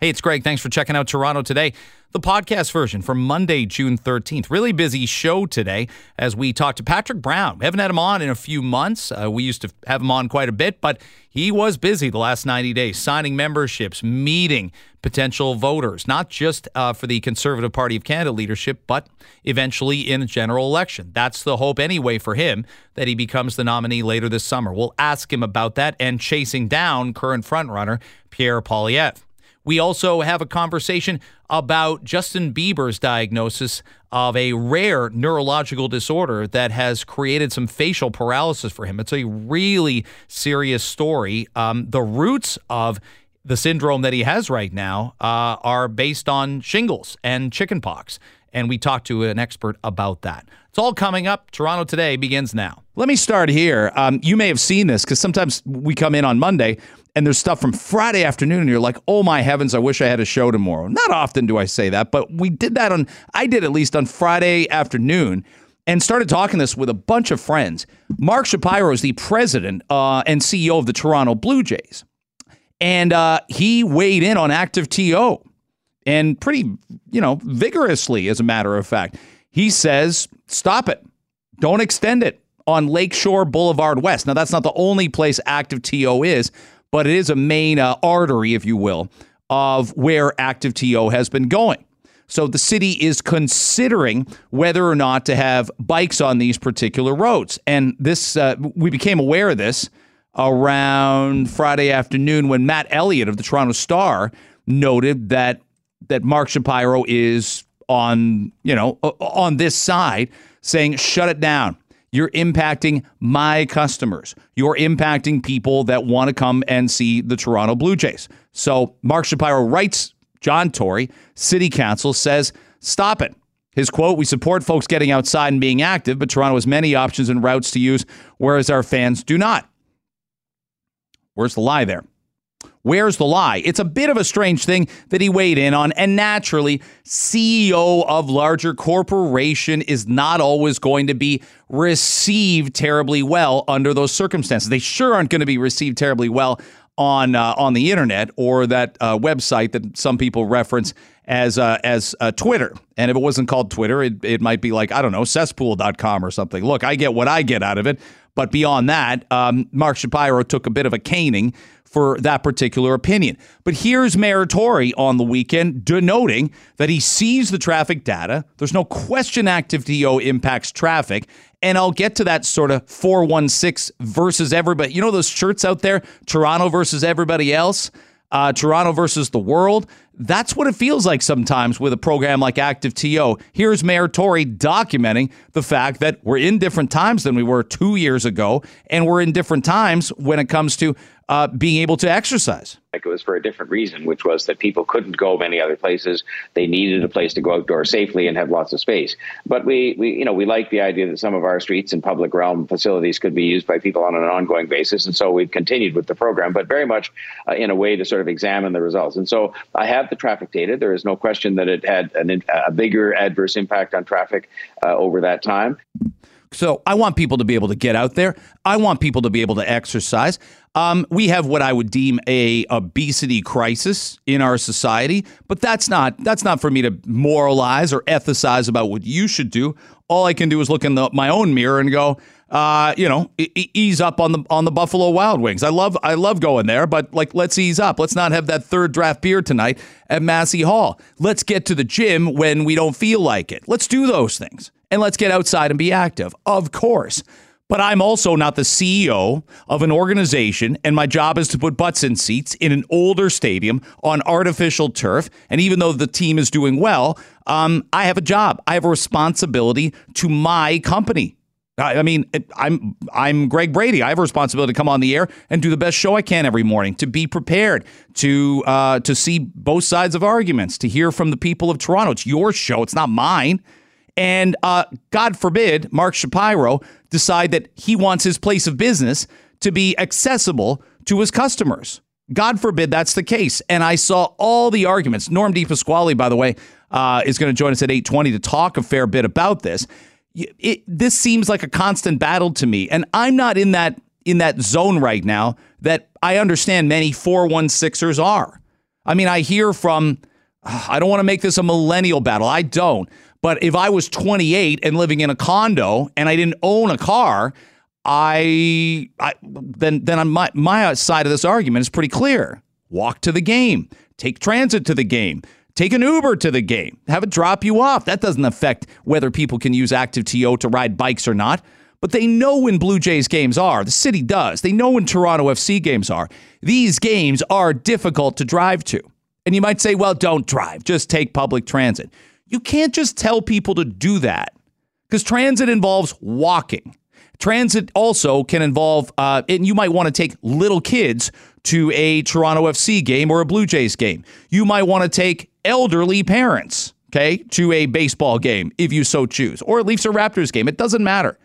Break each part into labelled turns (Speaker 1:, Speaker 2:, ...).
Speaker 1: Hey, it's Greg. Thanks for checking out Toronto today. The podcast version for Monday, June 13th. Really busy show today as we talk to Patrick Brown. We haven't had him on in a few months. Uh, we used to have him on quite a bit, but he was busy the last 90 days signing memberships, meeting potential voters, not just uh, for the Conservative Party of Canada leadership, but eventually in a general election. That's the hope, anyway, for him that he becomes the nominee later this summer. We'll ask him about that and chasing down current frontrunner Pierre Poilievre. We also have a conversation about Justin Bieber's diagnosis of a rare neurological disorder that has created some facial paralysis for him. It's a really serious story. Um, the roots of the syndrome that he has right now uh, are based on shingles and chickenpox. And we talked to an expert about that. It's all coming up. Toronto Today begins now. Let me start here. Um, you may have seen this because sometimes we come in on Monday and there's stuff from Friday afternoon, and you're like, oh my heavens, I wish I had a show tomorrow. Not often do I say that, but we did that on, I did at least on Friday afternoon and started talking this with a bunch of friends. Mark Shapiro is the president uh, and CEO of the Toronto Blue Jays. And uh, he weighed in on active TO and pretty, you know, vigorously, as a matter of fact. He says, stop it. Don't extend it on Lakeshore Boulevard West. Now, that's not the only place active TO is, but it is a main uh, artery, if you will, of where active TO has been going. So the city is considering whether or not to have bikes on these particular roads. And this, uh, we became aware of this around Friday afternoon when Matt Elliott of the Toronto Star noted that that Mark Shapiro is on, you know, on this side saying shut it down. You're impacting my customers. You're impacting people that want to come and see the Toronto Blue Jays. So Mark Shapiro writes John Tory, City Council says, stop it. His quote, we support folks getting outside and being active, but Toronto has many options and routes to use, whereas our fans do not. Where's the lie there? Where's the lie? It's a bit of a strange thing that he weighed in on. And naturally, CEO of larger corporation is not always going to be received terribly well under those circumstances. They sure aren't going to be received terribly well on uh, on the internet or that uh, website that some people reference as uh, as uh, Twitter. And if it wasn't called Twitter, it, it might be like, I don't know, cesspool.com or something. Look, I get what I get out of it. But beyond that, um, Mark Shapiro took a bit of a caning for that particular opinion. But here's Mayor Tory on the weekend denoting that he sees the traffic data. There's no question active TO impacts traffic. And I'll get to that sort of 416 versus everybody. You know those shirts out there? Toronto versus everybody else? Uh, Toronto versus the world. That's what it feels like sometimes with a program like Active TO. Here's Mayor Tory documenting the fact that we're in different times than we were two years ago, and we're in different times when it comes to uh, being able to exercise.
Speaker 2: Like it was for a different reason, which was that people couldn't go many other places. They needed a place to go outdoors safely and have lots of space. But we, we, you know, we like the idea that some of our streets and public realm facilities could be used by people on an ongoing basis, and so we've continued with the program, but very much uh, in a way to sort of examine the results. And so I have the traffic data. There is no question that it had an, a bigger adverse impact on traffic uh, over that time.
Speaker 1: So I want people to be able to get out there. I want people to be able to exercise. Um, we have what I would deem a obesity crisis in our society, but that's not that's not for me to moralize or ethicize about what you should do. All I can do is look in the, my own mirror and go, uh, you know, e- ease up on the on the Buffalo Wild Wings. I love I love going there, but like let's ease up. Let's not have that third draft beer tonight at Massey Hall. Let's get to the gym when we don't feel like it. Let's do those things and let's get outside and be active. Of course. But I'm also not the CEO of an organization, and my job is to put butts in seats in an older stadium on artificial turf. And even though the team is doing well, um, I have a job. I have a responsibility to my company. I mean, I'm I'm Greg Brady. I have a responsibility to come on the air and do the best show I can every morning, to be prepared, to uh, to see both sides of arguments, to hear from the people of Toronto. It's your show. It's not mine. And uh, God forbid Mark Shapiro decide that he wants his place of business to be accessible to his customers. God forbid that's the case. And I saw all the arguments. Norm Di Pasquale, by the way, uh, is going to join us at 820 to talk a fair bit about this. It, this seems like a constant battle to me. And I'm not in that in that zone right now that I understand many 416ers are. I mean, I hear from, I don't want to make this a millennial battle. I don't. But if I was 28 and living in a condo and I didn't own a car, I, I then then on my my side of this argument is pretty clear. Walk to the game, take transit to the game, take an Uber to the game, have it drop you off. That doesn't affect whether people can use Active TO to ride bikes or not. But they know when Blue Jays games are. The city does. They know when Toronto FC games are. These games are difficult to drive to. And you might say, well, don't drive, just take public transit. You can't just tell people to do that because transit involves walking. Transit also can involve, uh, and you might want to take little kids to a Toronto FC game or a Blue Jays game. You might want to take elderly parents, okay, to a baseball game if you so choose, or Leafs or Raptors game. It doesn't matter.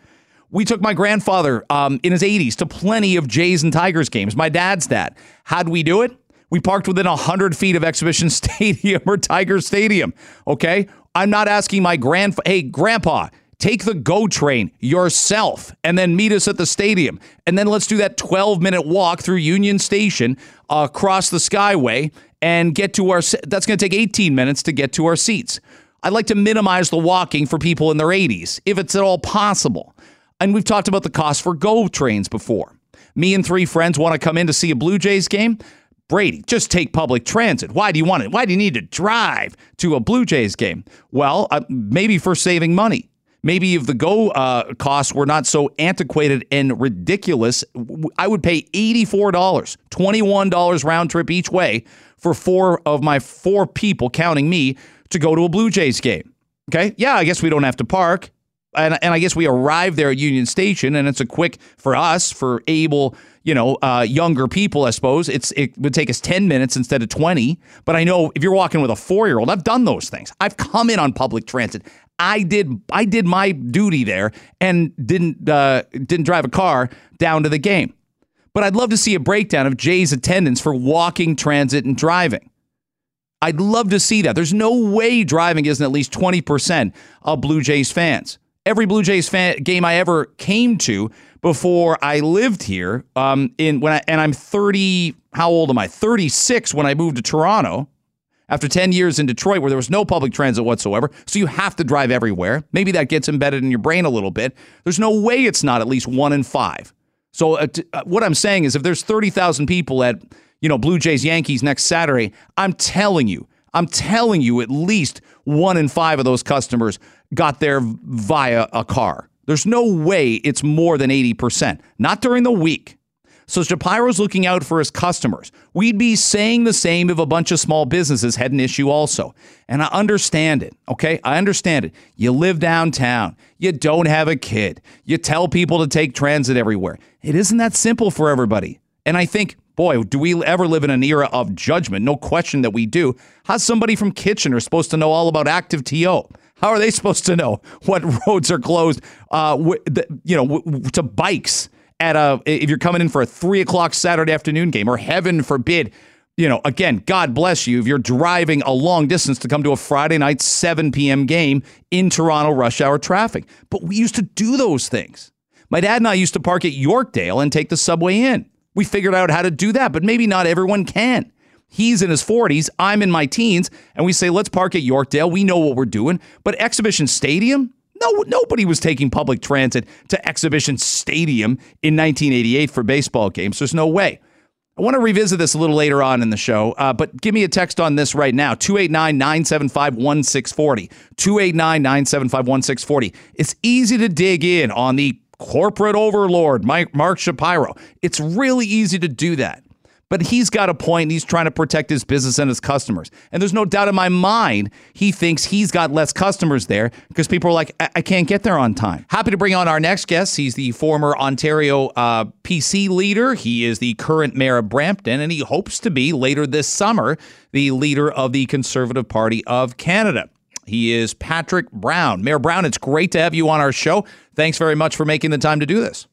Speaker 1: We took my grandfather um, in his 80s to plenty of Jays and Tigers games. My dad's dad. How'd we do it? We parked within 100 feet of Exhibition Stadium or Tiger Stadium. Okay. I'm not asking my grand, hey, grandpa, take the GO train yourself and then meet us at the stadium. And then let's do that 12 minute walk through Union Station uh, across the Skyway and get to our, that's going to take 18 minutes to get to our seats. I'd like to minimize the walking for people in their 80s, if it's at all possible. And we've talked about the cost for GO trains before. Me and three friends want to come in to see a Blue Jays game. Brady, just take public transit. Why do you want it? Why do you need to drive to a Blue Jays game? Well, uh, maybe for saving money. Maybe if the go uh, costs were not so antiquated and ridiculous, I would pay $84, $21 round trip each way for four of my four people, counting me, to go to a Blue Jays game. Okay. Yeah, I guess we don't have to park. And, and I guess we arrive there at Union Station, and it's a quick for us, for able you know, uh, younger people, I suppose, it's it would take us 10 minutes instead of 20. But I know if you're walking with a four year old, I've done those things. I've come in on public transit. I did I did my duty there and didn't uh, didn't drive a car down to the game. But I'd love to see a breakdown of Jay's attendance for walking, transit, and driving. I'd love to see that. There's no way driving isn't at least 20% of Blue Jays fans. Every Blue Jays fan, game I ever came to before I lived here. Um, in when I and I'm 30. How old am I? 36 when I moved to Toronto. After 10 years in Detroit, where there was no public transit whatsoever, so you have to drive everywhere. Maybe that gets embedded in your brain a little bit. There's no way it's not at least one in five. So uh, t- uh, what I'm saying is, if there's 30,000 people at you know Blue Jays Yankees next Saturday, I'm telling you, I'm telling you, at least one in five of those customers got there via a car. There's no way it's more than 80%, not during the week. So Shapiro's looking out for his customers. We'd be saying the same if a bunch of small businesses had an issue also. And I understand it, okay? I understand it. You live downtown. You don't have a kid. You tell people to take transit everywhere. It isn't that simple for everybody. And I think, boy, do we ever live in an era of judgment? No question that we do. How's somebody from Kitchener supposed to know all about active TO? How are they supposed to know what roads are closed? Uh, you know, to bikes at a if you're coming in for a three o'clock Saturday afternoon game, or heaven forbid, you know, again, God bless you if you're driving a long distance to come to a Friday night 7 p.m. game in Toronto rush hour traffic. But we used to do those things. My dad and I used to park at Yorkdale and take the subway in. We figured out how to do that, but maybe not everyone can. He's in his 40s, I'm in my teens, and we say, let's park at Yorkdale. We know what we're doing. But Exhibition Stadium? No, nobody was taking public transit to Exhibition Stadium in 1988 for baseball games. There's no way. I want to revisit this a little later on in the show, uh, but give me a text on this right now 289 975 1640. 289 975 1640. It's easy to dig in on the corporate overlord, Mike, Mark Shapiro. It's really easy to do that. But he's got a point. He's trying to protect his business and his customers. And there's no doubt in my mind he thinks he's got less customers there because people are like, I, I can't get there on time. Happy to bring on our next guest. He's the former Ontario uh, PC leader. He is the current mayor of Brampton, and he hopes to be later this summer the leader of the Conservative Party of Canada. He is Patrick Brown. Mayor Brown, it's great to have you on our show. Thanks very much for making the time to do this.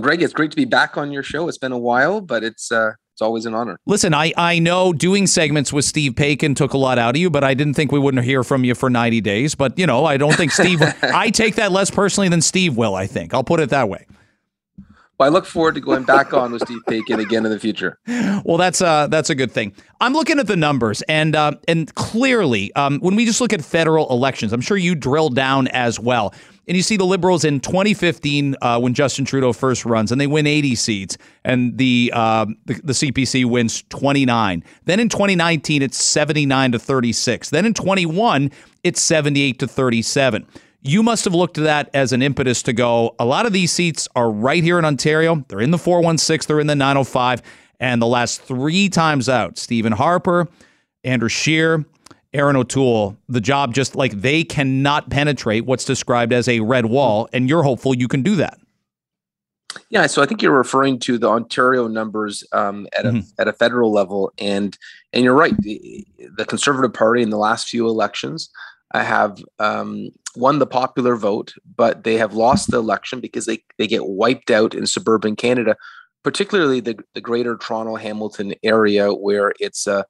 Speaker 3: Greg, it's great to be back on your show. It's been a while, but it's uh, it's always an honor.
Speaker 1: Listen, I, I know doing segments with Steve Paikin took a lot out of you, but I didn't think we wouldn't hear from you for 90 days. But, you know, I don't think Steve, I take that less personally than Steve will, I think. I'll put it that way.
Speaker 3: Well, I look forward to going back on with Steve Paikin again in the future.
Speaker 1: Well, that's uh that's a good thing. I'm looking at the numbers, and uh, and clearly, um, when we just look at federal elections, I'm sure you drill down as well, and you see the Liberals in 2015 uh, when Justin Trudeau first runs, and they win 80 seats, and the, uh, the the CPC wins 29. Then in 2019, it's 79 to 36. Then in 21, it's 78 to 37 you must have looked at that as an impetus to go. A lot of these seats are right here in Ontario. They're in the 416, they're in the 905. And the last three times out, Stephen Harper, Andrew Scheer, Erin O'Toole, the job just like they cannot penetrate what's described as a red wall. And you're hopeful you can do that.
Speaker 3: Yeah, so I think you're referring to the Ontario numbers um, at a mm-hmm. at a federal level, and and you're right. The, the Conservative Party in the last few elections have um, won the popular vote, but they have lost the election because they, they get wiped out in suburban Canada, particularly the, the greater Toronto Hamilton area where it's a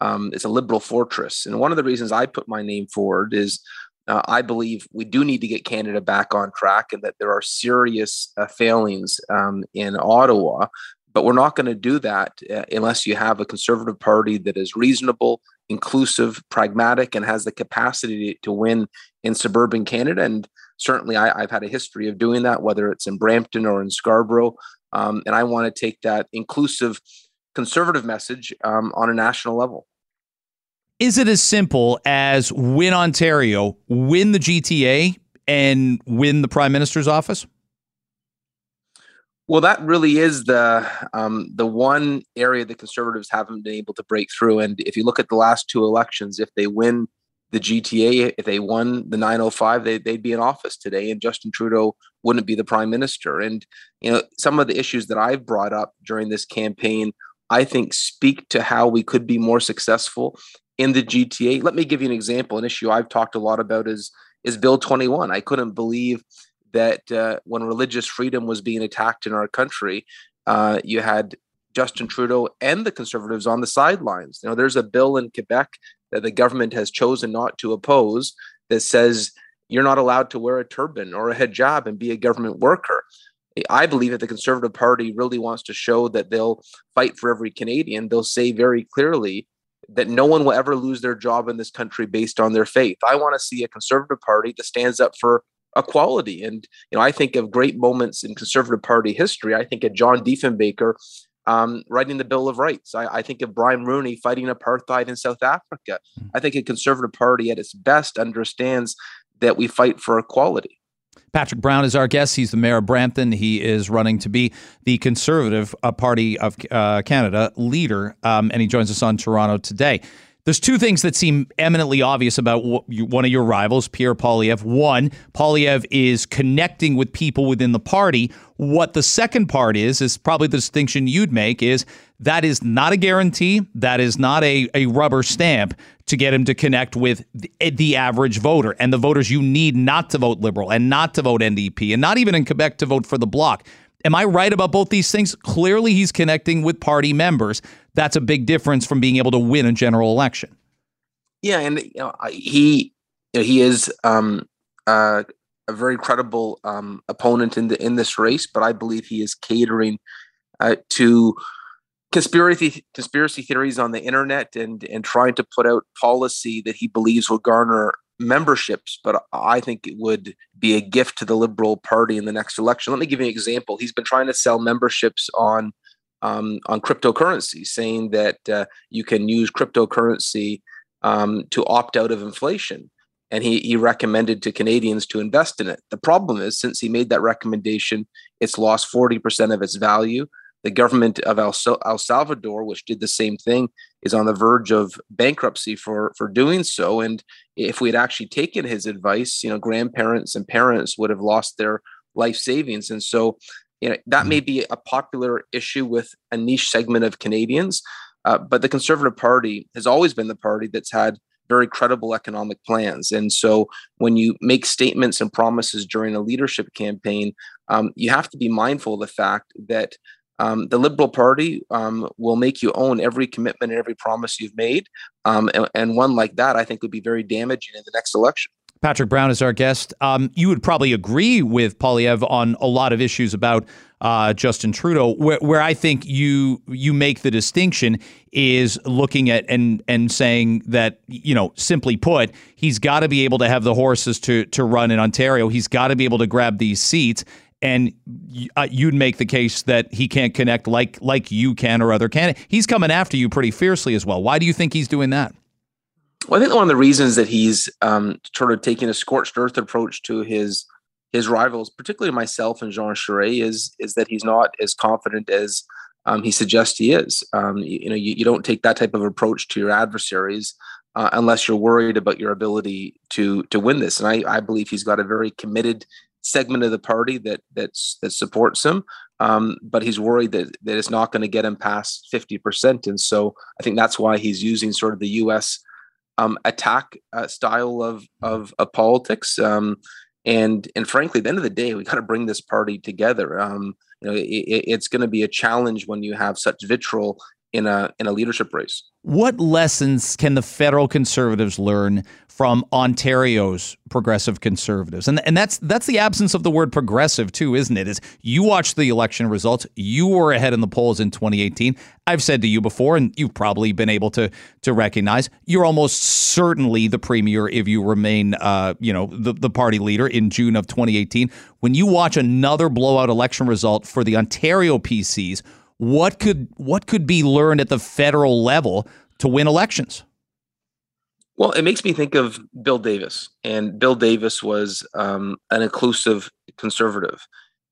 Speaker 3: um, it's a liberal fortress. And one of the reasons I put my name forward is uh, I believe we do need to get Canada back on track and that there are serious uh, failings um, in Ottawa. But we're not going to do that uh, unless you have a conservative party that is reasonable, inclusive, pragmatic, and has the capacity to win in suburban Canada. And certainly, I, have had a history of doing that, whether it's in Brampton or in Scarborough. Um, and I want to take that inclusive, conservative message um, on a national level.
Speaker 1: Is it as simple as win Ontario, win the GTA, and win the Prime Minister's office?
Speaker 3: Well, that really is the um, the one area the conservatives haven't been able to break through. And if you look at the last two elections, if they win the GTA, if they won the 905, they, they'd be in office today, and Justin Trudeau wouldn't be the prime minister. And you know, some of the issues that I've brought up during this campaign, I think, speak to how we could be more successful in the GTA. Let me give you an example. An issue I've talked a lot about is is Bill 21. I couldn't believe that uh, when religious freedom was being attacked in our country, uh, you had Justin Trudeau and the Conservatives on the sidelines. You know, there's a bill in Quebec that the government has chosen not to oppose that says you're not allowed to wear a turban or a hijab and be a government worker. I believe that the Conservative Party really wants to show that they'll fight for every Canadian. They'll say very clearly that no one will ever lose their job in this country based on their faith. I want to see a Conservative Party that stands up for equality. And you know, I think of great moments in Conservative Party history. I think of John Diefenbaker um, writing the Bill of Rights. I, I, think of Brian Mulroney fighting apartheid in South Africa. Hmm. I think a Conservative Party at its best understands that we fight for equality.
Speaker 1: Patrick Brown is our guest. He's the mayor of Brampton. He is running to be the Conservative uh, Party of uh, Canada leader, um, and he joins us on Toronto today. There's two things that seem eminently obvious about one of your rivals, Pierre Poilievre. One, Poilievre is connecting with people within the party. What the second part is, is probably the distinction you'd make, is that is not a guarantee. That is not a, a rubber stamp to get him to connect with the, the average voter and the voters you need not to vote Liberal and not to vote NDP and not even in Quebec to vote for the Bloc. Am I right about both these things? Clearly, he's connecting with party members. That's a big difference from being able to win a general election.
Speaker 3: Yeah, and you know, he you know, he is um, uh, a very credible um, opponent in the in this race, but I believe he is catering uh, to conspiracy conspiracy theories on the internet and and trying to put out policy that he believes will garner memberships, but I think it would be a gift to the Liberal Party in the next election. Let me give you an example. He's been trying to sell memberships on um, on cryptocurrency, saying that uh, you can use cryptocurrency um, to opt out of inflation. And he, he recommended to Canadians to invest in it. The problem is, since he made that recommendation, it's lost 40% of its value. The government of El, El Salvador, which did the same thing, is on the verge of bankruptcy for for doing so. And if we had actually taken his advice, you know, grandparents and parents would have lost their life savings. And so, you know, that may be a popular issue with a niche segment of Canadians. Uh, but the Conservative Party has always been the party that's had very credible economic plans. And so when you make statements and promises during a leadership campaign, um, you have to be mindful of the fact that um, the Liberal Party um, will make you own every commitment and every promise you've made. Um, and, and, one like that, I think, would be very damaging in the next election.
Speaker 1: Patrick Brown is our guest. Um, you would probably agree with Poilievre on a lot of issues about uh, Justin Trudeau. Where, where I think you you make the distinction is looking at and and saying that you know simply put, he's got to be able to have the horses to to run in Ontario. He's got to be able to grab these seats. And uh, you'd make the case that he can't connect like like you can or other can. He's coming after you pretty fiercely as well. Why do you think he's doing that?
Speaker 3: Well, I think one of the reasons that he's um, sort of taking a scorched earth approach to his his rivals, particularly myself and Jean Charest, is is that he's not as confident as um, he suggests he is. Um, you, you, know, you, you, don't take that type of approach to your adversaries uh, unless you're worried about your ability to to win this. And I, I believe he's got a very committed segment of the party that that's that supports him. Um, but he's worried that that it's not going to get him past fifty percent, and so I think that's why he's using sort of the U.S. Um, attack uh, style of, of, of politics. Um, and and frankly, at the end of the day, we got to bring this party together. Um, you know, it, it's going to be a challenge when you have such vitriol in a in a leadership race.
Speaker 1: What lessons can the federal conservatives learn from Ontario's progressive conservatives? And and that's that's the absence of the word progressive too, isn't it? Is you watch the election results, you were ahead in the polls in 2018. I've said to you before, and you've probably been able to to recognize you're almost certainly the premier if you remain, uh, you know, the the party leader in June of 2018. When you watch another blowout election result for the Ontario PCs what could what could be learned at the federal level to win elections?
Speaker 3: Well, it makes me think of Bill Davis, and Bill Davis was um, an inclusive conservative,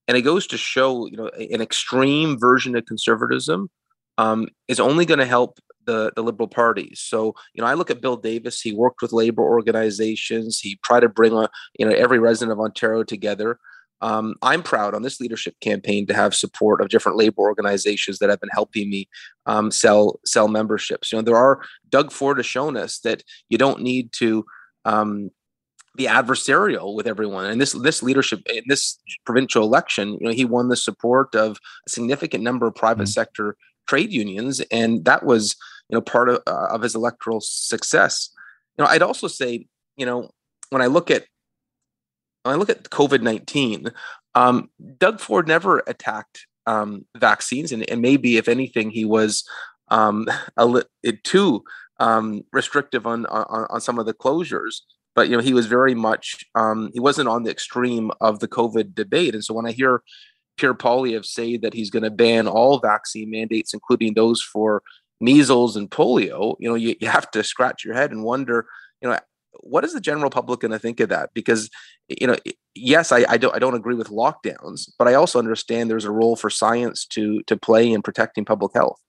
Speaker 3: and it goes to show, you know, an extreme version of conservatism um, is only going to help the the Liberal parties. So, you know, I look at Bill Davis. He worked with labor organizations. He tried to bring, you know, every resident of Ontario together um, I'm proud on this leadership campaign to have support of different labor organizations that have been helping me um, sell sell memberships. You know, there are Doug Ford has shown us that you don't need to um, be adversarial with everyone. And this this leadership in this provincial election, you know, he won the support of a significant number of private mm-hmm. sector trade unions, and that was you know part of, uh, of his electoral success. You know, I'd also say, you know, when I look at when I look at COVID 19, um, Doug Ford never attacked um, vaccines. And, and, maybe, if anything, he was um, a li- too um, restrictive on, on, on some of the closures. But you know, he was very much um, he wasn't on the extreme of the COVID debate. And so when I hear Pierre Poilievre say that he's going to ban all vaccine mandates, including those for measles and polio, you know, you, you have to scratch your head and wonder, you know, what is the general public going to think of that? Because you know, yes, I, I don't I don't agree with lockdowns, but I also understand there's a role for science to to play in protecting public health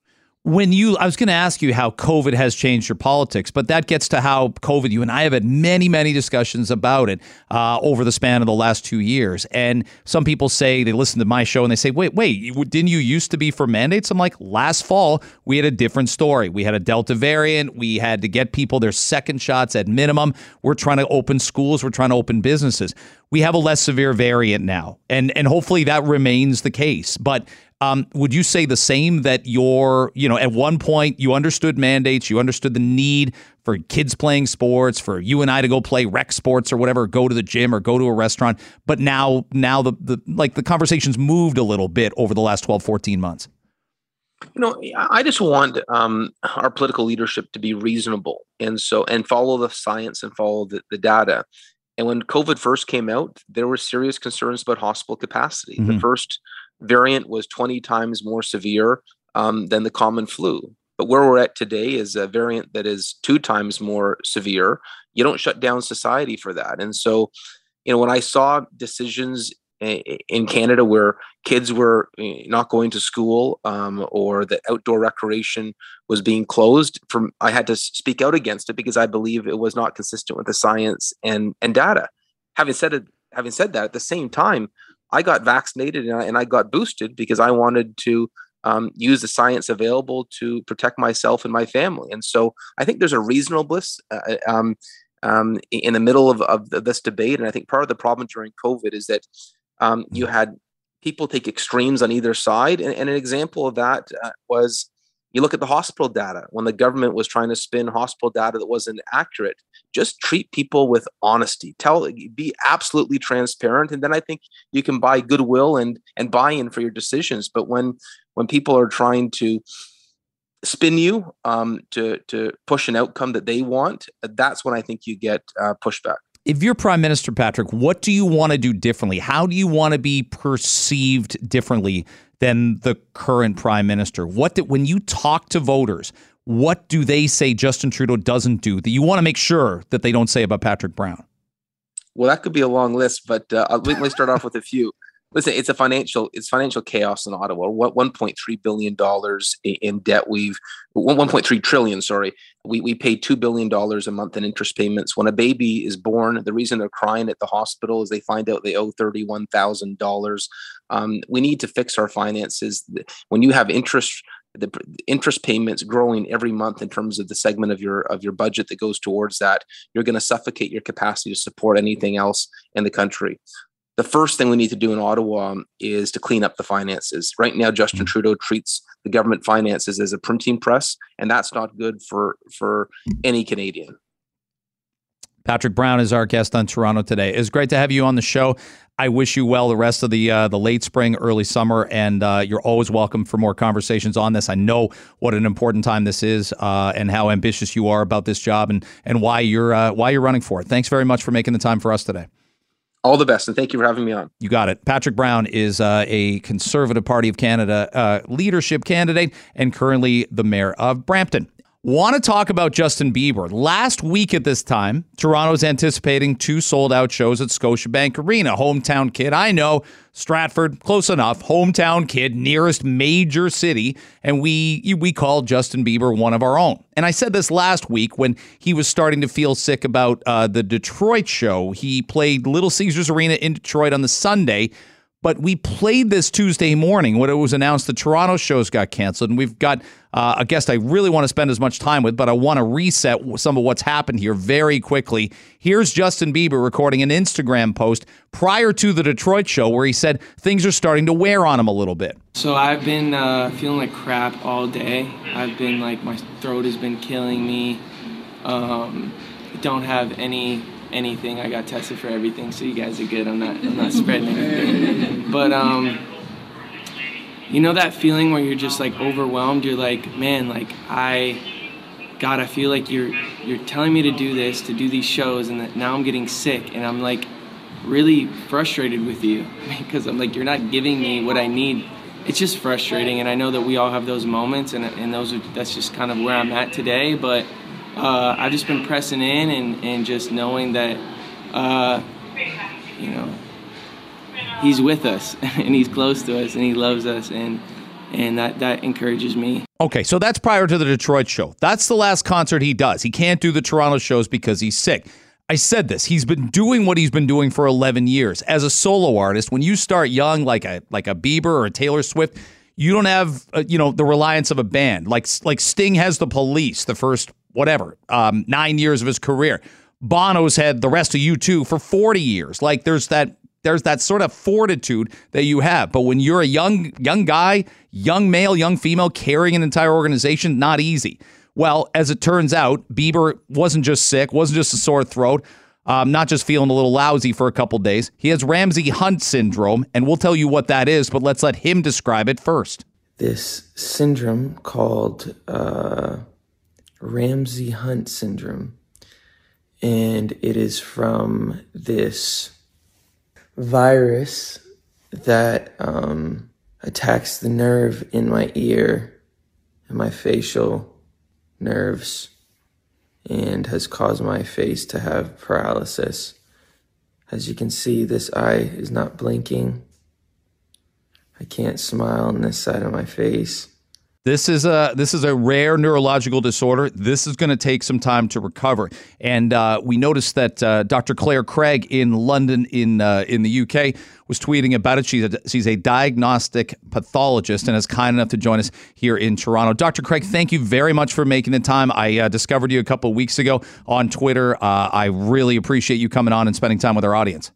Speaker 1: when you i was going to ask you how covid has changed your politics but that gets to how covid you and i have had many many discussions about it uh, over the span of the last two years. And some people say they listen to my show and they say wait wait didn't you used to be for mandates? I'm like last fall we had a different story. We had a delta variant. We had to get people their second shots at minimum. We're trying to open schools. We're trying to open businesses. We have a less severe variant now. And and hopefully that remains the case. But um, would you say the same that you're, you know, at one point you understood mandates, you understood the need for kids playing sports, for you and I to go play rec sports or whatever, go to the gym or go to a restaurant, but now now the the like the conversations moved a little bit over the last 12, 14 months.
Speaker 3: You know, I just want um, our political leadership to be reasonable and so and follow the science and follow the, the data. And when COVID first came out, there were serious concerns about hospital capacity. Mm-hmm. The first variant was 20 times more severe um, than the common flu. But where we're at today is a variant that is two times more severe. You don't shut down society for that. And so, you know, when I saw decisions in Canada where kids were eh, not going to school um, or the outdoor recreation was being closed, from I had to speak out against it because I believe it was not consistent with the science and and data. Having said it, having said that, at the same time, I got vaccinated and I, and I got boosted because I wanted to um, use the science available to protect myself and my family. And so I think there's a reasonableness uh, uh um, um, in the middle of, of this debate. And I think part of the problem during COVID is that um, you had people take extremes on either side. And, and an example of that uh, was You look at the hospital data when the government was trying to spin hospital data that wasn't accurate. Just treat people with honesty. Tell, be absolutely transparent, and then I think you can buy goodwill and and buy-in for your decisions. But when when people are trying to spin you um, to to push an outcome that they want, that's when I think you get uh, pushback.
Speaker 1: If you're prime minister, Patrick, what do you want to do differently? How do you want to be perceived differently than the current prime minister? What did, when you talk to voters, what do they say Justin Trudeau doesn't do that you want to make sure that they don't say about Patrick Brown?
Speaker 3: Well, that could be a long list, but uh, let me start off with a few listen, it's a financial it's financial chaos in Ottawa. What 1.3 billion dollars in debt we've 1.3 trillion, sorry. We we pay 2 billion dollars a month in interest payments. When a baby is born, the reason they're crying at the hospital is they find out they owe $31,000. Um, we need to fix our finances. When you have interest the interest payments growing every month in terms of the segment of your of your budget that goes towards that you're going to suffocate your capacity to support anything else in the country the first thing we need to do in Ottawa is to clean up the finances. Right now, Justin mm-hmm. Trudeau treats the government finances as a printing press, and that's not good for for any Canadian.
Speaker 1: Patrick Brown is our guest on Toronto today. It's great to have you on the show. I wish you well the rest of the uh, the late spring, early summer, and uh, you're always welcome for more conversations on this. I know what an important time this is, uh, and how ambitious you are about this job, and and why you're uh, why you're running for it. Thanks very much for making the time for us today.
Speaker 3: All the best, and thank you for having me on.
Speaker 1: You got it. Patrick Brown is uh, a Conservative Party of Canada uh, leadership candidate and currently the mayor of Brampton. Want to talk about Justin Bieber? Last week at this time, Toronto's anticipating two sold out shows at Scotiabank Arena. Hometown kid, I know. Stratford, close enough. Hometown kid, nearest major city. And we we called Justin Bieber one of our own. And I said this last week when he was starting to feel sick about uh, the Detroit show. He played Little Caesars Arena in Detroit on the Sunday. But we played this Tuesday morning when it was announced the Toronto shows got canceled. And we've got uh, a guest I really want to spend as much time with, but I want to reset some of what's happened here very quickly. Here's Justin Bieber recording an Instagram post prior to the Detroit show where he said things are starting to wear on him a little bit.
Speaker 4: So I've been uh, feeling like crap all day. I've been like, my throat has been killing me. Um, don't have any anything. I got tested for everything, so you guys are good. I'm not I'm not spreading anything. But um, you know that feeling where you're just like overwhelmed. You're like, man, like I, God, I feel like you're you're telling me to do this, to do these shows, and that now I'm getting sick, and I'm like really frustrated with you because I'm like you're not giving me what I need. It's just frustrating, and I know that we all have those moments, and and those are that's just kind of where I'm at today, but uh, I've just been pressing in and, and just knowing that, uh, you know, he's with us and he's close to us and he loves us and and that that encourages me.
Speaker 1: Okay, so that's prior to the Detroit show. That's the last concert he does. He can't do the Toronto shows because he's sick. I said this. He's been doing what he's been doing for 11 years. As a solo artist, when you start young like a like a Bieber or a Taylor Swift, you don't have uh, you know the reliance of a band. Like like Sting has the Police, the first whatever, um, nine years of his career. Bono's had the rest of U2 for 40 years. Like there's that there's that sort of fortitude that you have. But when you're a young young guy, young male, young female carrying an entire organization, not easy. Well, as it turns out, Bieber wasn't just sick, wasn't just a sore throat, um, not just feeling a little lousy for a couple days. He has Ramsay Hunt syndrome, and we'll tell you what that is, but let's let him describe it first.
Speaker 4: This syndrome called uh, Ramsay Hunt syndrome. And it is from this virus that um, attacks the nerve in my ear and my facial nerves and has caused my face to have paralysis. As you can see, this eye is not blinking. I can't smile on this side of my face.
Speaker 1: This is a this is a rare neurological disorder. This is going to take some time to recover. And uh, we noticed that uh, Dr. Clare Craig in London, in uh, in the UK, was tweeting about it. She's a, she's a diagnostic pathologist and is kind enough to join us here in Toronto. Dr. Craig, thank you very much for making the time. I uh, discovered you a couple weeks ago on Twitter. Uh, I really appreciate you coming on and spending time with our audience.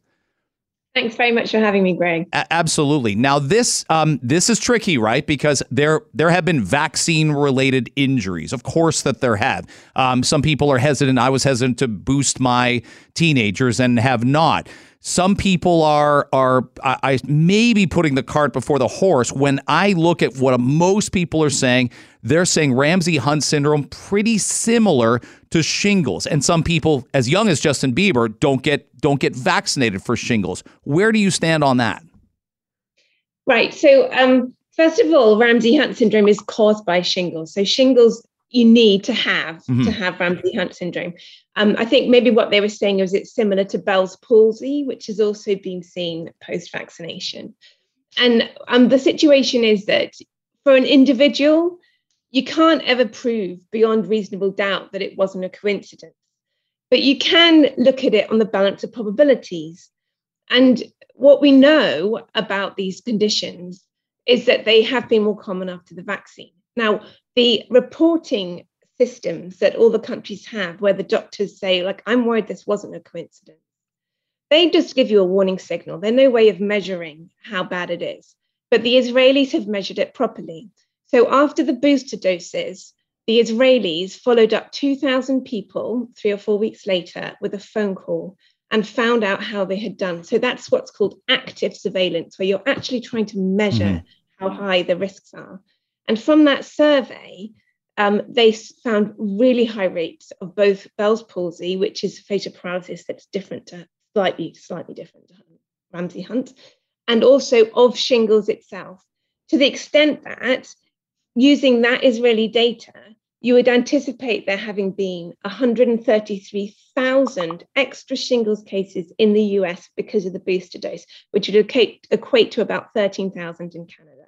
Speaker 5: Thanks very much for having me, Greg.
Speaker 1: A- absolutely. Now this um, this is tricky, right? Because there there have been vaccine related injuries. Of course that there have. Um, some people are hesitant. I was hesitant to boost my teenagers and have not. Some people are are I, I maybe putting the cart before the horse. When I look at what most people are saying, they're saying Ramsay Hunt syndrome pretty similar to shingles, and some people as young as Justin Bieber don't get don't get vaccinated for shingles. Where do you stand on that?
Speaker 5: Right. So, um, first of all, Ramsay Hunt syndrome is caused by shingles. So, shingles you need to have mm-hmm. to have Ramsay Hunt syndrome. Um, I think maybe what they were saying was it's similar to Bell's palsy, which has also been seen post vaccination. And um, the situation is that for an individual, you can't ever prove beyond reasonable doubt that it wasn't a coincidence. But you can look at it on the balance of probabilities. And what we know about these conditions is that they have been more common after the vaccine. Now, the reporting systems that all the countries have, where the doctors say, like, I'm worried this wasn't a coincidence, they just give you a warning signal. There's no way of measuring how bad it is. But the Israelis have measured it properly. So after the booster doses, the Israelis followed up 2,000 people three or four weeks later with a phone call and found out how they had done. So that's what's called active surveillance, where you're actually trying to measure mm-hmm. how high the risks are. And from that survey, um, they found really high rates of both Bell's palsy, which is facial paralysis that's different to slightly, slightly different to Ramsay Hunt, and also of shingles itself, to the extent that using that Israeli data, you would anticipate there having been 133,000 extra shingles cases in the US because of the booster dose, which would equate, equate to about 13,000 in Canada.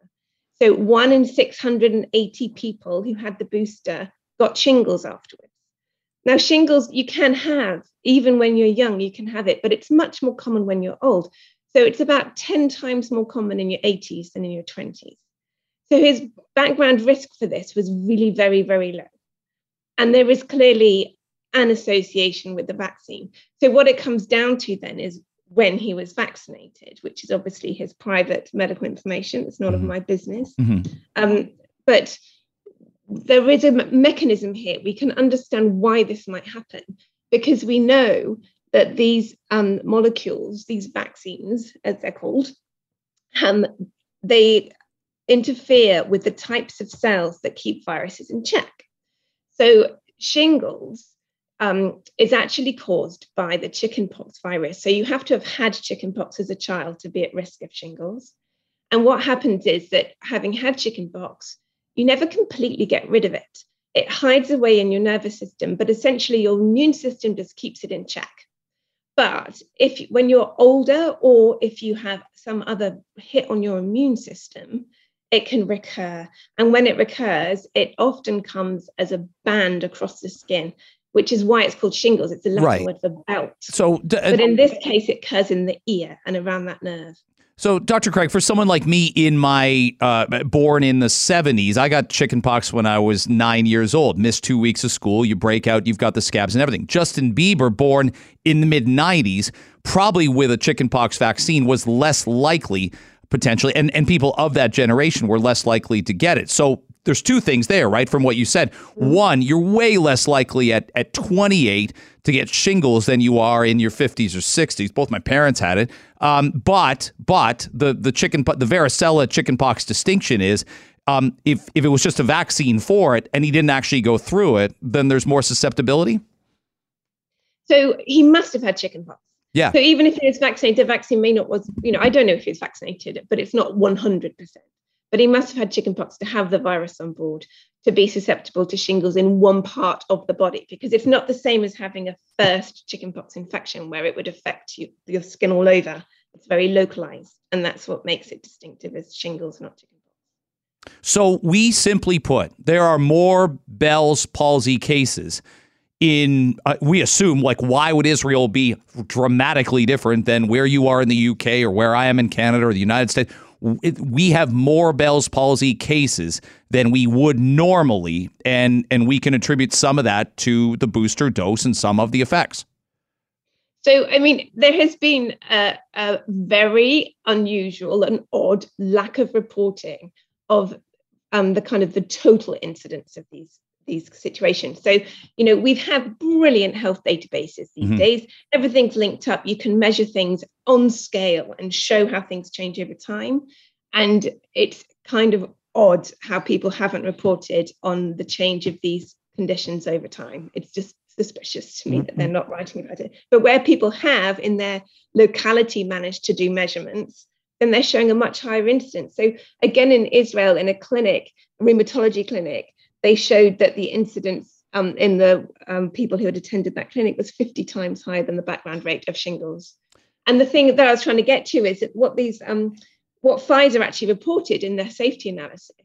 Speaker 5: So one in 680 people who had the booster got shingles afterwards. Now, shingles you can have, even when you're young, you can have it, but it's much more common when you're old. So it's about 10 times more common in your 80s than in your 20s. So his background risk for this was really very, very low. And there is clearly an association with the vaccine. So what it comes down to then is when he was vaccinated, which is obviously his private medical information. It's none mm-hmm. of my business. Mm-hmm. Um, but there is a mechanism here. We can understand why this might happen because we know that these um, molecules, these vaccines, as they're called, um, they interfere with the types of cells that keep viruses in check. So, shingles um, is actually caused by the chickenpox virus. So, you have to have had chickenpox as a child to be at risk of shingles. And what happens is that having had chickenpox, you never completely get rid of it. It hides away in your nervous system, but essentially your immune system just keeps it in check. But if when you're older or if you have some other hit on your immune system, it can recur. And when it recurs, it often comes as a band across the skin, which is why it's called shingles. It's a Latin right. word for belt. So, d- uh, but in this case, it occurs in the ear and around that nerve.
Speaker 1: So, Dr. Craig, for someone like me in my uh, born in the 70s, I got chickenpox when I was nine years old. Missed two weeks of school. You break out, you've got the scabs and everything. Justin Bieber, born in the mid 90s, probably with a chickenpox vaccine, was less likely potentially, and, and people of that generation were less likely to get it. So there's two things there, right? From what you said. One, you're way less likely at, at 28 to get shingles than you are in your 50s or 60s. Both my parents had it. Um, but but the the chicken the varicella chickenpox distinction is um, if if it was just a vaccine for it and he didn't actually go through it, then there's more susceptibility.
Speaker 5: So he must have had chickenpox.
Speaker 1: Yeah.
Speaker 5: So even if he was vaccinated, the vaccine may not was, you know, I don't know if he was vaccinated, but it's not 100%. But he must have had chickenpox to have the virus on board to be susceptible to shingles in one part of the body, because it's not the same as having a first chickenpox infection where it would affect you, your skin all over. It's very localized. And that's what makes it distinctive as shingles, not chickenpox.
Speaker 1: So we simply put, there are more Bell's palsy cases in uh, we assume like why would Israel be dramatically different than where you are in the UK or where I am in Canada or the United States? We have more Bell's palsy cases than we would normally and and we can attribute some of that to the booster dose and some of the effects.
Speaker 5: So, I mean, there has been a, a, very unusual and odd lack of reporting of um, the kind of the total incidence of these these situations. So, you know, we've had brilliant health databases these mm-hmm. days. Everything's linked up. You can measure things on scale and show how things change over time. And it's kind of odd how people haven't reported on the change of these conditions over time. It's just suspicious to me mm-hmm. that they're mm-hmm. not writing about it. But where people have in their locality managed to do measurements, then they're showing a much higher incidence. So again, in Israel, in a clinic, a rheumatology clinic, they showed that the incidence um, in the um, people who had attended that clinic was 50 times higher than the background rate of shingles. And the thing that I was trying to get to is that what these um, what Pfizer actually reported in their safety analysis.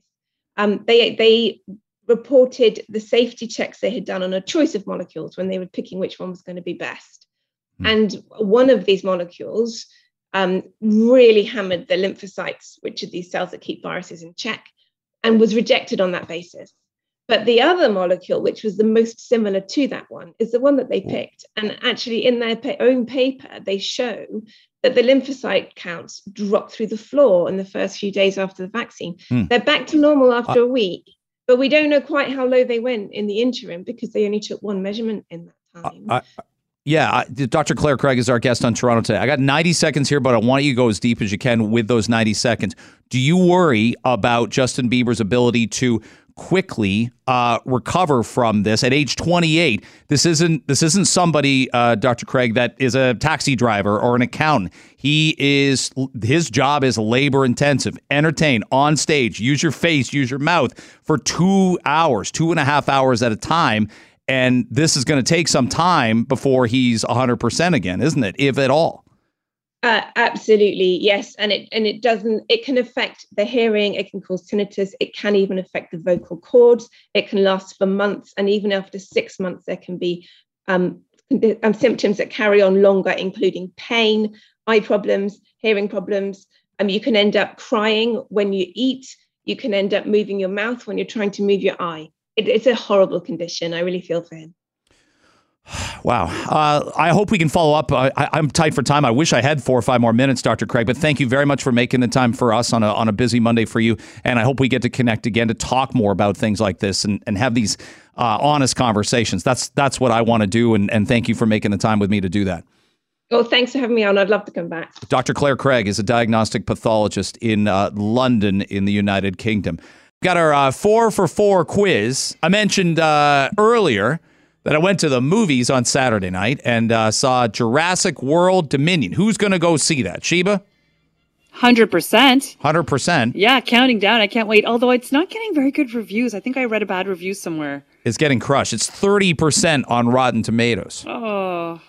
Speaker 5: Um, they they reported the safety checks they had done on a choice of molecules when they were picking which one was going to be best. Mm. And one of these molecules um, really hammered the lymphocytes, which are these cells that keep viruses in check, and was rejected on that basis. But the other molecule, which was the most similar to that one, is the one that they picked. And actually, in their own paper, they show that the lymphocyte counts drop through the floor in the first few days after the vaccine. Mm. They're back to normal after uh, a week, but we don't know quite how low they went in the interim because they only took one measurement in that time. Uh,
Speaker 1: yeah, Dr. Clare Craig is our guest on Toronto today. I got 90 seconds here, but I want you to go as deep as you can with those 90 seconds. Do you worry about Justin Bieber's ability to quickly uh, recover from this at age 28. This isn't this isn't somebody, uh, Dr. Craig, that is a taxi driver or an accountant. He is his job is labor intensive. Entertain on stage, use your face, use your mouth for two hours, two and a half hours at a time. And this is going to take some time before he's 100% again, isn't it? If at all.
Speaker 5: Uh, absolutely, yes, and it and it doesn't. It can affect the hearing. It can cause tinnitus. It can even affect the vocal cords. It can last for months, and even after six months, there can be um, um, symptoms that carry on longer, including pain, eye problems, hearing problems. Um, you can end up crying when you eat. You can end up moving your mouth when you're trying to move your eye. It, it's a horrible condition. I really feel for him.
Speaker 1: Wow. Uh, I hope we can follow up. I, am tight for time. I wish I had four or five more minutes, Dr. Craig, but thank you very much for making the time for us on a, on a busy Monday for you. And I hope we get to connect again to talk more about things like this and, and have these uh, honest conversations. That's that's what I want to do. And, and thank you for making the time with me to do that.
Speaker 5: Well, thanks for having me on. I'd love to come back.
Speaker 1: Dr. Clare Craig is a diagnostic pathologist in uh, London, in the United Kingdom. Got our uh, four for four quiz. I mentioned uh, earlier that I went to the movies on Saturday night and uh, saw Jurassic World Dominion. Who's going to go see that? Sheba?
Speaker 6: 100%.
Speaker 1: 100%.
Speaker 6: Yeah, counting down. I can't wait. Although it's not getting very good reviews. I think I read a bad review somewhere.
Speaker 1: It's getting crushed. It's 30% on Rotten Tomatoes.
Speaker 6: Oh.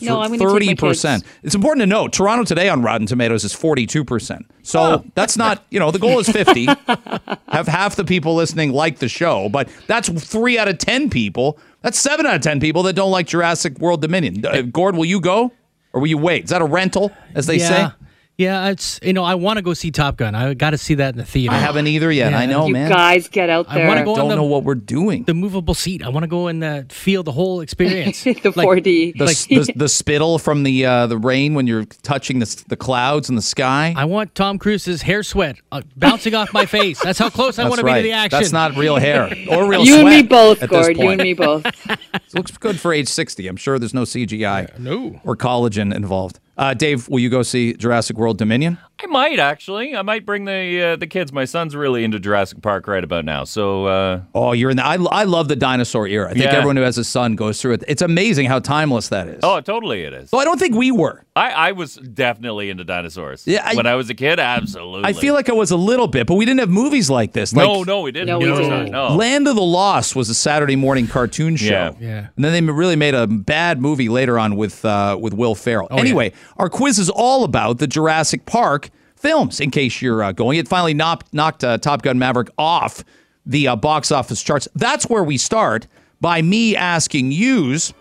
Speaker 6: No, I'm
Speaker 1: thirty percent. It's important to note Toronto today on Rotten Tomatoes is forty two percent. So oh. that's not you know the goal is fifty. Have half the people listening like the show, but that's three out of ten people. That's seven out of ten people that don't like Jurassic World Dominion. Uh, Gord, will you go or will you wait? Is that a rental, as they
Speaker 7: yeah.
Speaker 1: say?
Speaker 7: Yeah, it's you know I want to go see Top Gun. I got to see that in the theater.
Speaker 1: I haven't either yet. Yeah. I know,
Speaker 6: you
Speaker 1: man.
Speaker 6: guys, get out there.
Speaker 7: I want to
Speaker 1: go. Don't the, know what we're doing.
Speaker 7: The movable seat. I want to go and uh, feel the whole experience.
Speaker 6: the like, 4D.
Speaker 1: The, like, the, the, spittle from the uh, the rain when you're touching the the clouds and the sky.
Speaker 7: I want Tom Cruise's hair sweat uh, bouncing off my face. That's how close I want to be to the action.
Speaker 1: That's not real hair or real. Sweat.
Speaker 6: You
Speaker 1: and
Speaker 6: me both, Gord. You and me both.
Speaker 1: looks good for age 60. I'm sure there's no CGI.
Speaker 7: no.
Speaker 1: Or collagen involved. Uh, Dave, will you go see Jurassic World Dominion?
Speaker 8: I might actually. I might bring the uh, the kids. My son's really into Jurassic Park right about now. So, uh,
Speaker 1: oh, you're in the. I, I love the dinosaur era. I think yeah. everyone who has a son goes through it. It's amazing how timeless that is.
Speaker 8: Oh, totally, it is.
Speaker 1: Well, I don't think we were.
Speaker 8: I, I was definitely into dinosaurs. Yeah, I, when I was a kid, absolutely.
Speaker 1: I feel like I was a little bit, but we didn't have movies like this.
Speaker 8: Like, no, no, we didn't.
Speaker 6: No, we didn't.
Speaker 8: No.
Speaker 1: Land of the Lost was a Saturday morning cartoon show.
Speaker 7: Yeah, yeah.
Speaker 1: And then they really made a bad movie later on with uh, with Will Ferrell. Oh, anyway, yeah. Our quiz is all about the Jurassic Park films. In case you're uh, going, it finally knocked knocked uh, Top Gun Maverick off the uh, box office charts. That's where we start by me asking yous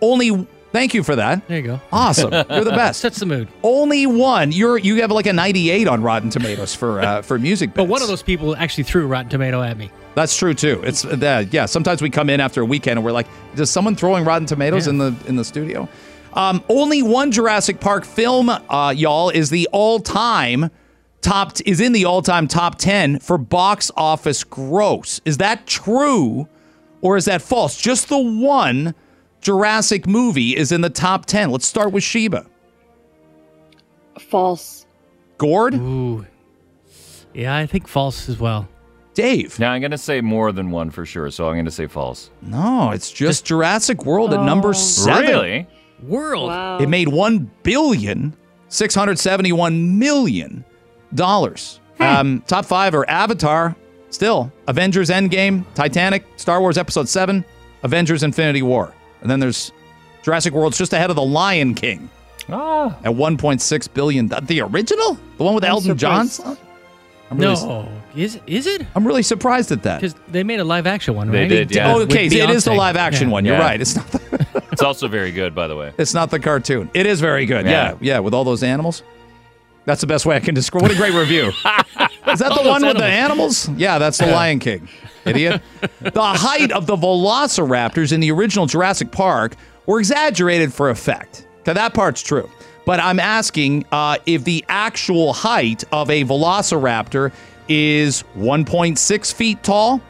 Speaker 1: only Thank you for that.
Speaker 7: There you go.
Speaker 1: Awesome. You're the best.
Speaker 7: Sets the mood.
Speaker 1: Only one. You're you have like a 98 on Rotten Tomatoes for uh, for music.
Speaker 7: But one of those people actually threw Rotten Tomato at me.
Speaker 1: That's true too. It's uh, yeah. Sometimes we come in after a weekend and we're like, "Is someone throwing Rotten Tomatoes yeah. in the in the studio?" Um, only one Jurassic Park film, uh, y'all, is the all-time top is in the all-time top 10 for box office gross. Is that true or is that false? Just the one Jurassic movie is in the top 10. Let's start with Sheba.
Speaker 6: False.
Speaker 1: Gord?
Speaker 7: Ooh. Yeah, I think false as well.
Speaker 1: Dave?
Speaker 8: Now I'm going to say more than one for sure, so I'm going to say false.
Speaker 1: No, it's just Jurassic World at number 7.
Speaker 8: Really?
Speaker 7: World.
Speaker 6: Wow.
Speaker 1: It made one billion six hundred seventy-one million dollars. Um, top five are Avatar, still Avengers: Endgame, Titanic, Star Wars Episode Seven, Avengers: Infinity War, and then there's Jurassic World's just ahead of The Lion King
Speaker 8: Ah.
Speaker 1: at one point six billion. The- The original, the one with
Speaker 6: I'm
Speaker 1: Elton John. really,
Speaker 7: No. Is is it?
Speaker 1: I'm really surprised at that.
Speaker 7: Because they made a live action one, right?
Speaker 8: They
Speaker 7: right?
Speaker 8: did, yeah.
Speaker 1: Oh,
Speaker 7: With
Speaker 1: okay, it is the live action
Speaker 7: Yeah.
Speaker 1: one. You're
Speaker 8: Yeah.
Speaker 1: right. It's not. The,
Speaker 8: It's also very good, by the way.
Speaker 1: It's not the cartoon. It is very good. Yeah,
Speaker 8: Yeah.
Speaker 1: yeah, with all those animals. That's the best way I can describe. What a great review. is that
Speaker 7: All
Speaker 1: the one with the animals? Yeah, that's the Lion King. Idiot. the height of the velociraptors in the original Jurassic Park were exaggerated for effect. Okay, that part's true. But I'm asking uh, if the actual height of a velociraptor is 1.6 feet tall,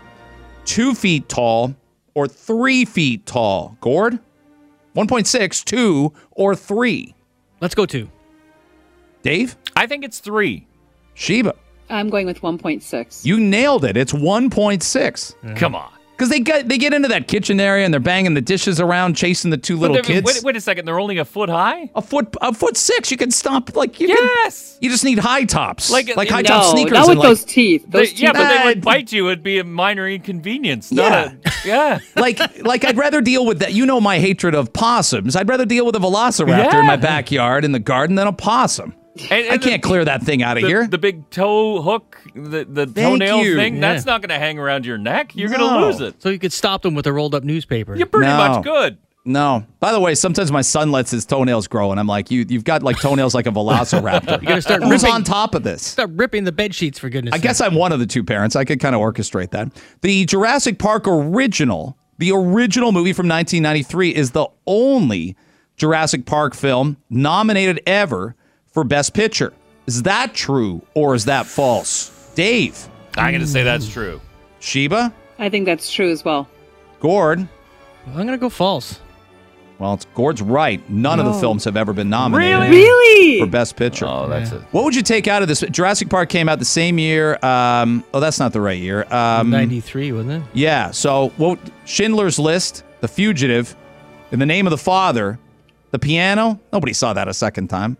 Speaker 1: 2 feet tall, or 3 feet tall. Gord? 1.6, 2, or 3.
Speaker 7: Let's go two.
Speaker 1: Dave?
Speaker 8: I think it's three.
Speaker 1: Sheba?
Speaker 6: I'm going with 1.6.
Speaker 1: You nailed it. It's 1.6.
Speaker 8: Come on.
Speaker 1: Because they get they get into that kitchen area and they're banging the dishes around, chasing the two little kids.
Speaker 8: Wait, wait a second. They're only a foot high?
Speaker 1: A foot a foot six. You can stomp like you. Can,
Speaker 8: Yes.
Speaker 1: you just need high tops,
Speaker 8: Like-
Speaker 1: like high
Speaker 6: no,
Speaker 1: top sneakers.
Speaker 6: not
Speaker 1: and
Speaker 6: with
Speaker 1: like,
Speaker 6: those teeth. Those
Speaker 8: They- yeah, but they would bite you. It'd be a minor inconvenience. Not
Speaker 1: Yeah.
Speaker 8: A, yeah.
Speaker 1: like like I'd rather deal with that. You know my hatred of possums. I'd rather deal with a velociraptor in my backyard in the garden than a possum.
Speaker 8: And,
Speaker 1: I can't
Speaker 8: the,
Speaker 1: clear that thing out of
Speaker 8: the,
Speaker 1: here.
Speaker 8: the big toe hook, the, the
Speaker 1: Thank
Speaker 8: toenail
Speaker 1: you.
Speaker 8: thing,
Speaker 7: Yeah.
Speaker 8: that's not going to hang around your neck. You're going to lose it.
Speaker 7: So you could stop them with a rolled up newspaper.
Speaker 8: You're pretty
Speaker 1: No.
Speaker 8: much good.
Speaker 1: no. By the way, sometimes my son lets his toenails grow, and I'm like, you you've got like toenails like a velociraptor.
Speaker 7: You gotta start
Speaker 1: Who's
Speaker 7: ripping-
Speaker 1: on top of this?
Speaker 7: Start ripping the bed sheets for goodness
Speaker 1: I guess I'm one of the two parents. I could kind of orchestrate that. The Jurassic Park original, the original movie from 1993, is the only Jurassic Park film nominated ever for Best Picture. Is that true or is that false? Dave,
Speaker 8: I'm going to say that's true.
Speaker 1: Sheba,
Speaker 6: I think that's true as well.
Speaker 1: Gord.
Speaker 7: I'm gonna go false.
Speaker 1: Well, it's Gord's right. None of the films have ever been nominated
Speaker 8: Really?
Speaker 6: Really?
Speaker 1: for Best Picture.
Speaker 8: Oh, that's it.
Speaker 1: What would you take out of this? Jurassic Park came out the same year. Um, oh, that's not the right year. Um,
Speaker 7: Ninety three, wasn't it?
Speaker 1: Yeah. So, what Schindler's List, The Fugitive, In the Name of the Father, The Piano. Nobody saw that a second time.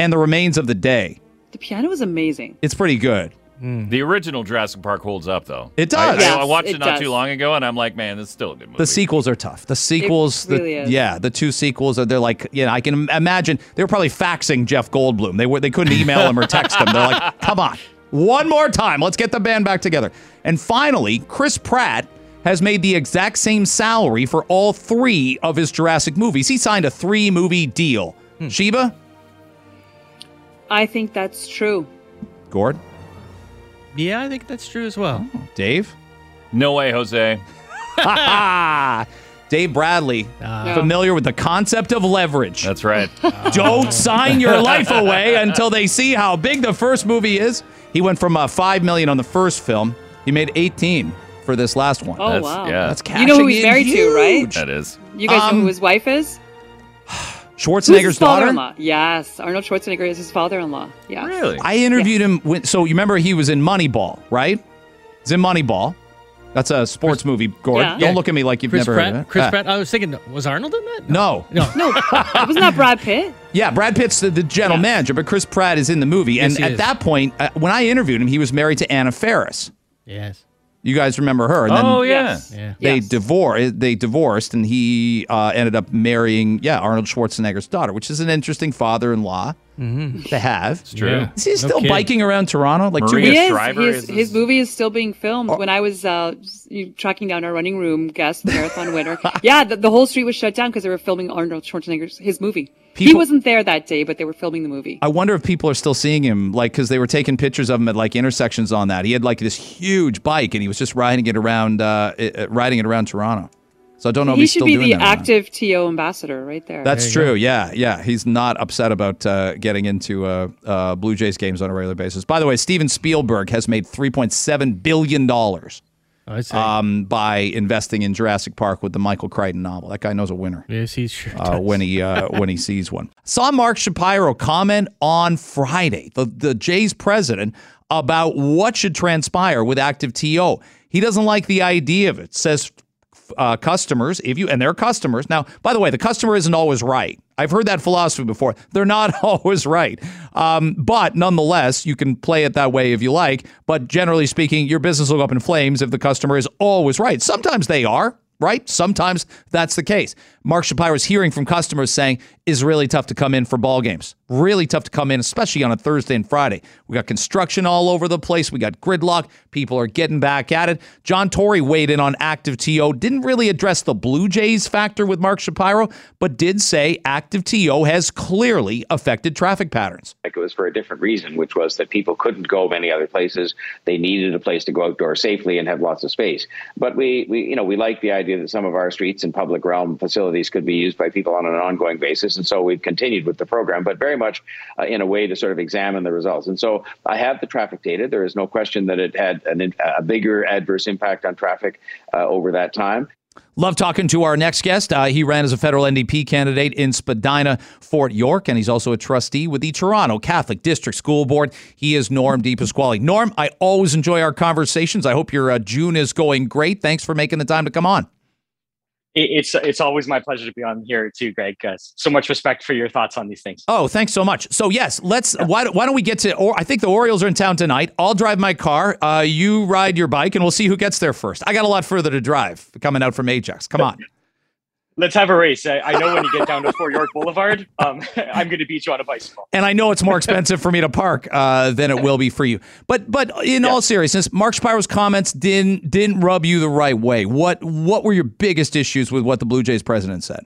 Speaker 1: And The Remains of the Day.
Speaker 6: The piano was amazing.
Speaker 1: It's pretty good. Hmm.
Speaker 8: The original Jurassic Park holds up, though.
Speaker 1: It
Speaker 8: I,
Speaker 1: does.
Speaker 8: I-
Speaker 6: Yes,
Speaker 8: I watched it,
Speaker 6: it
Speaker 8: not
Speaker 6: does.
Speaker 8: too long ago, and I'm like, man, this is still a good movie.
Speaker 1: The sequels are tough. The sequels, the-
Speaker 6: really is.
Speaker 1: yeah, the two sequels are. They're like, you know, I can imagine they were probably faxing Jeff Goldblum. They were, they couldn't email him or text him. They're like, come on, one more time, let's get the band back together. And finally, Chris Pratt has made the exact same salary for all three of his Jurassic movies. He signed a three movie deal. Hmm. Sheba,
Speaker 6: I think that's true.
Speaker 1: Gord,
Speaker 7: Yeah, I think that's true as well.
Speaker 1: Dave,
Speaker 8: no way, Jose.
Speaker 1: Dave Bradley,
Speaker 7: Uh,
Speaker 1: familiar with the concept of leverage.
Speaker 8: That's right.
Speaker 1: Don't sign your life away until they see how big the first movie is. He went from uh, five million on the first film. He made eighteen for this last one.
Speaker 6: Oh
Speaker 8: That's-
Speaker 6: wow.
Speaker 8: yeah.
Speaker 1: That's cash.
Speaker 6: You know who he's
Speaker 1: in
Speaker 6: married to, right?
Speaker 1: huge.
Speaker 8: that is.
Speaker 6: You guys know
Speaker 1: Um,
Speaker 6: who his wife is? Who's
Speaker 1: Schwarzenegger's
Speaker 6: his
Speaker 1: daughter.
Speaker 6: father-in-law? Yes, Arnold Schwarzenegger is his father-in-law. Yeah.
Speaker 8: Really?
Speaker 1: I interviewed him. When, so you remember he was in Moneyball, right? He's in Moneyball. That's a sports movie. Gord,
Speaker 6: Yeah.
Speaker 1: don't
Speaker 7: Yeah.
Speaker 1: look at me like you've
Speaker 7: Chris
Speaker 1: never
Speaker 7: Pratt.
Speaker 1: heard of it.
Speaker 7: Chris
Speaker 1: Ah,
Speaker 7: Pratt. I was thinking, was Arnold in that?
Speaker 1: No,
Speaker 7: No.
Speaker 6: No, wasn't that Brad Pitt?
Speaker 1: yeah, Brad Pitt's the, the general
Speaker 6: Yeah.
Speaker 1: manager, but Chris Pratt is in the movie.
Speaker 7: Yes,
Speaker 1: and at
Speaker 7: is.
Speaker 1: that point, uh, when I interviewed him, he was married to Anna Faris.
Speaker 7: Yes.
Speaker 1: You guys remember her? And then
Speaker 8: oh, yeah.
Speaker 6: Yes.
Speaker 7: Yeah.
Speaker 1: they
Speaker 6: Yes.
Speaker 1: divorced. They divorced, and he uh, ended up marrying, yeah, Arnold Schwarzenegger's daughter, which is an interesting father-in-law to have.
Speaker 8: It's true.
Speaker 7: Yeah.
Speaker 1: Is he still
Speaker 7: kidding.
Speaker 1: biking around Toronto? Like two
Speaker 8: Maria
Speaker 6: He
Speaker 1: weeks?
Speaker 6: is. His, his
Speaker 8: his-
Speaker 6: movie is still being filmed. When I was uh, tracking down our running room guest, the marathon winner, yeah, the, the whole street was shut down because they were filming Arnold Schwarzenegger's his movie. he wasn't there that day, but they were filming the movie.
Speaker 1: I wonder if people are still seeing him, like, because they were taking pictures of him at like intersections on that. He had like this huge bike, and he was just riding it around, uh, uh, riding it around Toronto. So I don't know
Speaker 6: he
Speaker 1: if he's
Speaker 6: should
Speaker 1: still
Speaker 6: be
Speaker 1: doing
Speaker 6: the
Speaker 1: that. or not.
Speaker 6: active TO ambassador right there.
Speaker 1: That's true. Yeah, yeah. He's not upset about uh, getting into uh, uh, Blue Jays games on a regular basis. By the way, Steven Spielberg has made three point seven billion dollars
Speaker 7: I see.
Speaker 1: um, by investing in Jurassic Park with the Michael Crichton novel. That guy knows a winner.
Speaker 7: yes, he's sure.
Speaker 1: Uh,
Speaker 7: does.
Speaker 1: when he uh, when he sees one, saw Mark Shapiro comment on Friday, the the Jays president, about what should transpire with active TO. He doesn't like the idea of it. Says uh, customers, if you and they're customers. Now, by the way, the customer isn't always right. I've heard that philosophy before. They're not always right, um, but nonetheless, you can play it that way if you like. But generally speaking, your business will go up in flames if the customer is always right. Sometimes they are. Right? Sometimes that's the case. Mark Shapiro is hearing from customers saying is really tough to come in for ball games. Really tough to come in, especially on a Thursday and Friday. We got construction all over the place. We got gridlock. People are getting back at it. John Tory weighed in on active TO. Didn't really address the Blue Jays factor with Mark Shapiro, but did say active TO has clearly affected traffic patterns.
Speaker 2: Like it was for a different reason, which was that people couldn't go many other places. They needed a place to go outdoor safely and have lots of space. But we, we, you know, we like the idea that some of our streets and public realm facilities could be used by people on an ongoing basis, and so we've continued with the program, but very much uh, in a way to sort of examine the results. And so I have the traffic data. There is no question that it had an, a bigger adverse impact on traffic uh, over that time.
Speaker 1: Love talking to our next guest. Uh, he ran as a federal NDP candidate in Spadina, Fort York, and he's also a trustee with the Toronto Catholic District School Board. He is Norm Di Pasquale. Norm, I always enjoy our conversations. I hope your uh, June is going great. Thanks for making the time to come on.
Speaker 9: It, it's it's always my pleasure to be on here too, Greg. Uh, so much respect for your thoughts on these things.
Speaker 1: Oh, thanks so much. So yes, let's. Why, why don't we get to? Or I think the Orioles are in town tonight. I'll drive my car. Uh, you ride your bike, and we'll see who gets there first. I got a lot further to drive coming out from Ajax. Come on.
Speaker 9: Let's have a race. I, I know when you get down to Fort York Boulevard, um, I'm going to beat you on a bicycle.
Speaker 1: and I know it's more expensive for me to park uh, than it will be for you. But but in all seriousness, Mark Shapiro's comments didn't didn't rub you the right way. What what were your biggest issues with what the Blue Jays president said?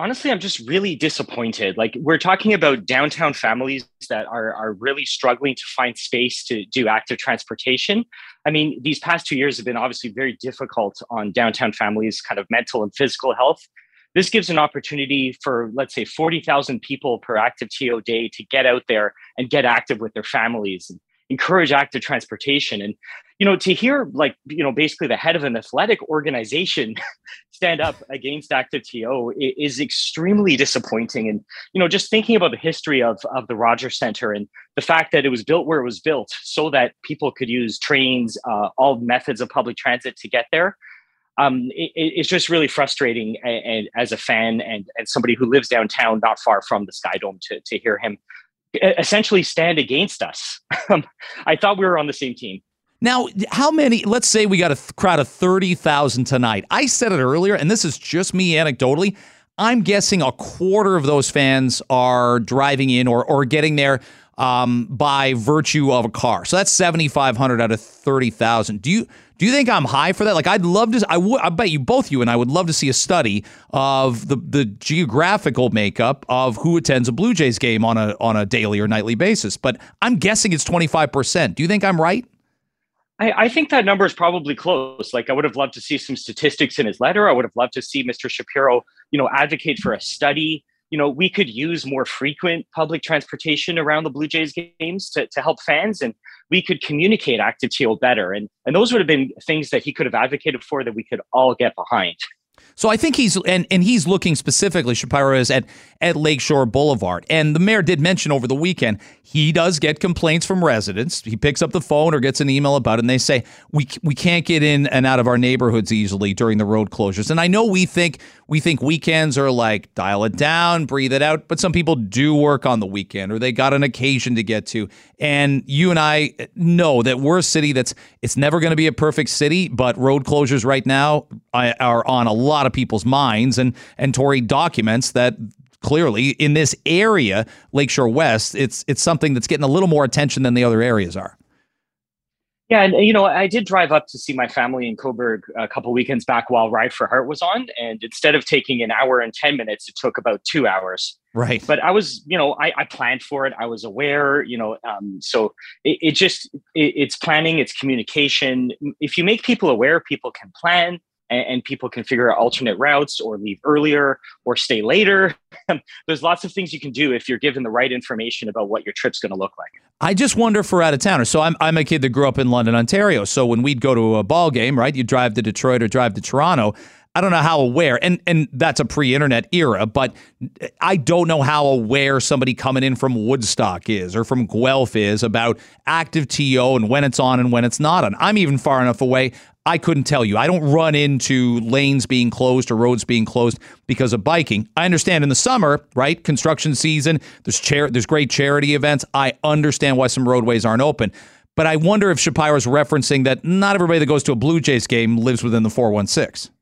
Speaker 9: Honestly, I'm just really disappointed. Like we're talking about downtown families that are are really struggling to find space to do active transportation. I mean, these past two years have been obviously very difficult on downtown families' kind of mental and physical health. This gives an opportunity for, let's say, 40,000 people per active TO day to get out there and get active with their families and encourage active transportation. And, you know, to hear like, you know, basically the head of an athletic organization stand up against active TO is extremely disappointing. And, you know, just thinking about the history of, of the Rogers Center and the fact that it was built where it was built so that people could use trains, uh, all methods of public transit to get there. Um, it, it- it's just really frustrating and, and as a fan and, and somebody who lives downtown, not far from the Sky Dome, to, to hear him essentially stand against us. Um, I thought we were on the same team.
Speaker 1: Now, how many? Let's say we got a th- crowd of thirty thousand tonight. I said it earlier, and this is just me anecdotally. I'm guessing a quarter of those fans are driving in or or getting there um, by virtue of a car. So that's seventy five hundred out of thirty thousand. Do you do you think I'm high for that? Like, I'd love to. I would. I bet you both you and I would love to see a study of the the geographical makeup of who attends a Blue Jays game on a on a daily or nightly basis. But I'm guessing it's twenty five percent. Do you think I'm right?
Speaker 9: I think that number is probably close. Like I would have loved to see some statistics in his letter. I would have loved to see Mr. Shapiro, you know, advocate for a study. You know, we could use more frequent public transportation around the Blue Jays games to, to help fans, and we could communicate active TO better. And and those would have been things that he could have advocated for that we could all get behind.
Speaker 1: So I think he's and and he's looking specifically Shapiro is at at Lakeshore Boulevard. And the mayor did mention over the weekend he does get complaints from residents. He picks up the phone or gets an email about it and they say we we can't get in and out of our neighborhoods easily during the road closures. And I know we think we think weekends are like dial it down, breathe it out, but some people do work on the weekend or they got an occasion to get to. And you and I know that we're a city that's it's never going to be a perfect city, but road closures right now are on a lot of people's minds and and Tory documents that clearly in this area, Lakeshore West, it's it's something that's getting a little more attention than the other areas are.
Speaker 9: Yeah, and you know, I did drive up to see my family in Cobourg a couple weekends back while Ride for Heart was on, and instead of taking an hour and ten minutes, it took about two hours.
Speaker 1: Right.
Speaker 9: But I was, you know, I, I planned for it. I was aware, you know, um, so it, it just it, it's planning, it's communication. If you make people aware, people can plan and, and people can figure out alternate routes or leave earlier or stay later. There's lots of things you can do if you're given the right information about what your trip's going to look like.
Speaker 1: I just wonder for out of towners. So I'm, I'm a kid that grew up in London, Ontario. So when we'd go to a ball game, right, you drive to Detroit or drive to Toronto. I don't know how aware, and and that's a pre-internet era, but I don't know how aware somebody coming in from Woodstock is or from Guelph is about active TO and when it's on and when it's not on. I'm even far enough away. I couldn't tell you. I don't run into lanes being closed or roads being closed because of biking. I understand in the summer, right? Construction season, there's chair there's great charity events. I understand why some roadways aren't open. But I wonder if Shapiro's referencing that not everybody that goes to a Blue Jays game lives within the 416.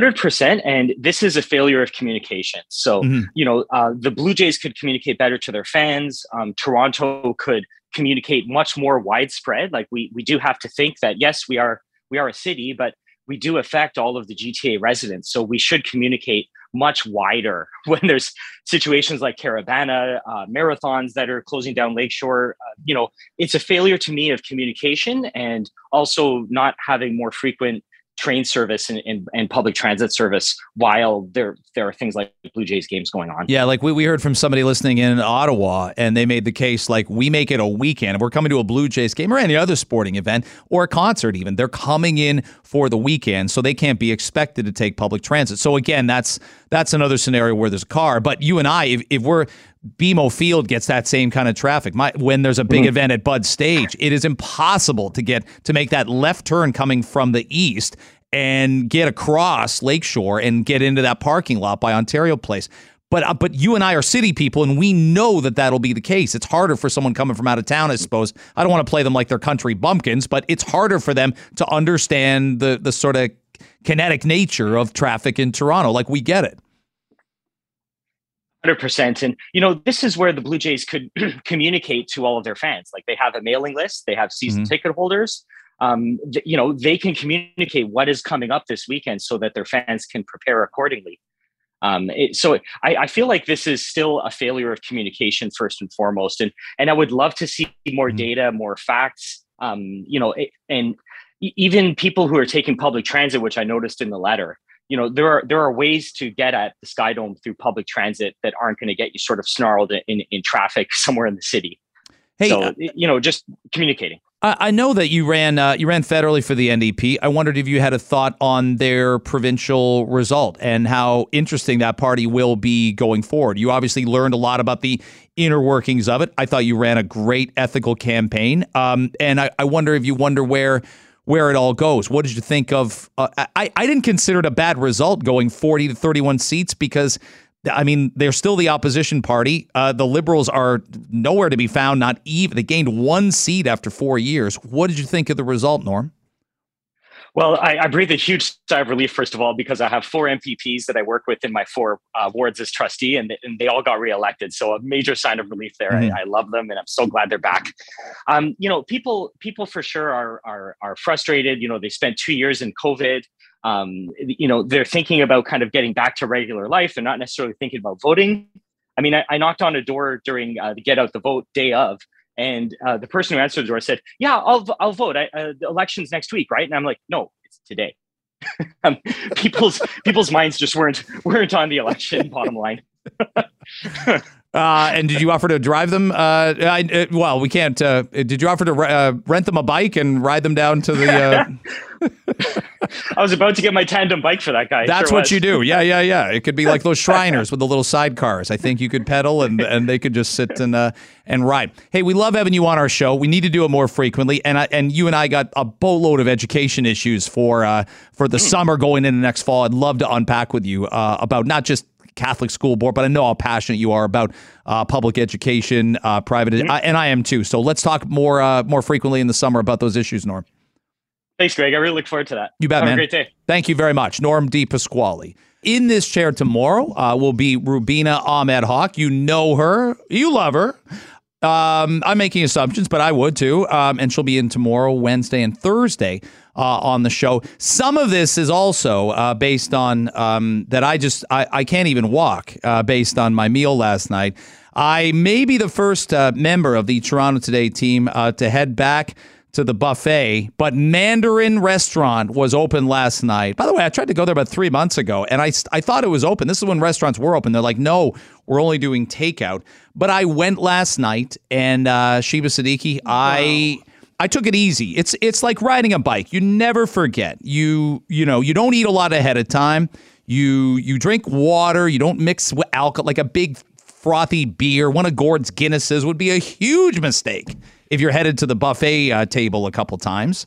Speaker 9: 100% and this is a failure of communication so mm-hmm. you know uh, the blue jays could communicate better to their fans um, toronto could communicate much more widespread like we we do have to think that yes we are we are a city but we do affect all of the gta residents so we should communicate much wider when there's situations like Caribana, uh, marathons that are closing down Lakeshore. Uh, you know, it's a failure to me of communication and also not having more frequent train service and, and, and, public transit service while there there are things like Blue Jays games going on.
Speaker 1: Yeah, like we, we heard from somebody listening in Ottawa and they made the case like we make it a weekend. If we're coming to a Blue Jays game or any other sporting event or a concert even, they're coming in for the weekend, so they can't be expected to take public transit. So again, that's that's another scenario where there's a car. But you and I, if, if we're BMO Field gets that same kind of traffic. My, when there's a big mm. event at Bud Stage, it is impossible to get to make that left turn coming from the east and get across Lakeshore and get into that parking lot by Ontario Place. But uh, but you and I are city people, and we know that that'll be the case. It's harder for someone coming from out of town, I suppose. I don't want to play them like they're country bumpkins, but it's harder for them to understand the the sort of kinetic nature of traffic in Toronto. Like we get it.
Speaker 9: 100% and you know this is where the blue jays could communicate to all of their fans. Like they have a mailing list they have season mm-hmm. ticket holders. Um, th- you know they can communicate what is coming up this weekend so that their fans can prepare accordingly. Um, it, so I, I, feel like this is still a failure of communication first and foremost. And and i would love to see more mm-hmm. data more facts. Um, you know it, and even people who are taking public transit which i noticed in the letter you know there are there are ways to get at the Sky Dome through public transit that aren't going to get you sort of snarled in in traffic somewhere in the city. Hey, so uh, you know, just communicating.
Speaker 1: I, know that you ran uh, you ran federally for the NDP. I wondered if you had a thought on their provincial result and how interesting that party will be going forward. You obviously learned a lot about the inner workings of it. I thought you ran a great ethical campaign, um, and I, I wonder if you wonder where where it all goes. What did you think of? Uh, I I didn't consider it a bad result going forty to thirty one seats because. I mean, they're still the opposition party. Uh, the Liberals are nowhere to be found. Not even they gained one seat after four years. What did you think of the result, Norm?
Speaker 9: Well, I, I breathe a huge sigh of relief, first of all, because I have four MPPs that I work with in my four uh, wards as trustee, and, and they all got reelected. So a major sign of relief there. Mm-hmm. I, I, love them, and I'm so glad they're back. Um, you know, people people for sure are are are frustrated. You know, they spent two years in COVID. Um, you know, they're thinking about kind of getting back to regular life. They're not necessarily thinking about voting. I mean, I, I knocked on a door during uh, the Get Out the Vote day of, and uh, the person who answered the door said, "Yeah, I'll I'll vote. I, uh, the election's next week, right?" And I'm like, "No, it's today." um, people's people's minds just weren't weren't on the election. Bottom line.
Speaker 1: Uh, and did you offer to drive them? Uh, I, uh, well, we can't. Uh, did you offer to uh, rent them a bike and ride them down to the?
Speaker 9: I was about to get my tandem bike for that guy.
Speaker 1: That's sure what was. you do. Yeah, yeah, yeah. It could be like those Shriners with the little sidecars. I think you could pedal and and they could just sit and uh, and ride. Hey, we love having you on our show. We need to do it more frequently. And I, and you and I got a boatload of education issues for uh, for the mm. summer going into next fall. I'd love to unpack with you uh, about not just Catholic school board, but I know how passionate you are about uh, public education, uh, private, mm-hmm. and I am too. So let's talk more uh, more frequently in the summer about those issues, Norm.
Speaker 9: Thanks, Greg. I really look forward to that.
Speaker 1: You bet,
Speaker 9: Have
Speaker 1: man.
Speaker 9: a great day.
Speaker 1: Thank you very much, Norm Di Pasquale. In this chair tomorrow uh, will be Rubina Ahmed-Haq. You know her, you love her. Um, I'm making assumptions, but I would too. Um, and she'll be in tomorrow, Wednesday, and Thursday uh, on the show. Some of this is also uh, based on um, that I just I, I can't even walk uh, based on my meal last night. I may be the first uh, member of the Toronto Today team uh, to head back to the buffet, but Mandarin Restaurant was open last night. By the way, I tried to go there about three months ago, and I I thought it was open. This is when restaurants were open. They're like, no, we're only doing takeout. But I went last night, and uh, Sheba Siddiqui, I. I took it easy. It's it's like riding a bike. You never forget. You you know you don't eat a lot ahead of time. You you drink water. You don't mix with alcohol like a big frothy beer. One of Gord's Guinnesses would be a huge mistake if you're headed to the buffet uh, table a couple times.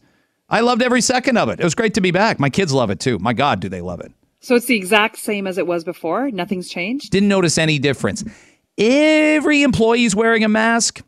Speaker 1: I loved every second of it. It was great to be back. My kids love it too. My God, do they love it?
Speaker 6: So it's the exact same as it was before. Nothing's changed.
Speaker 1: Didn't notice any difference. Every employee's wearing a mask.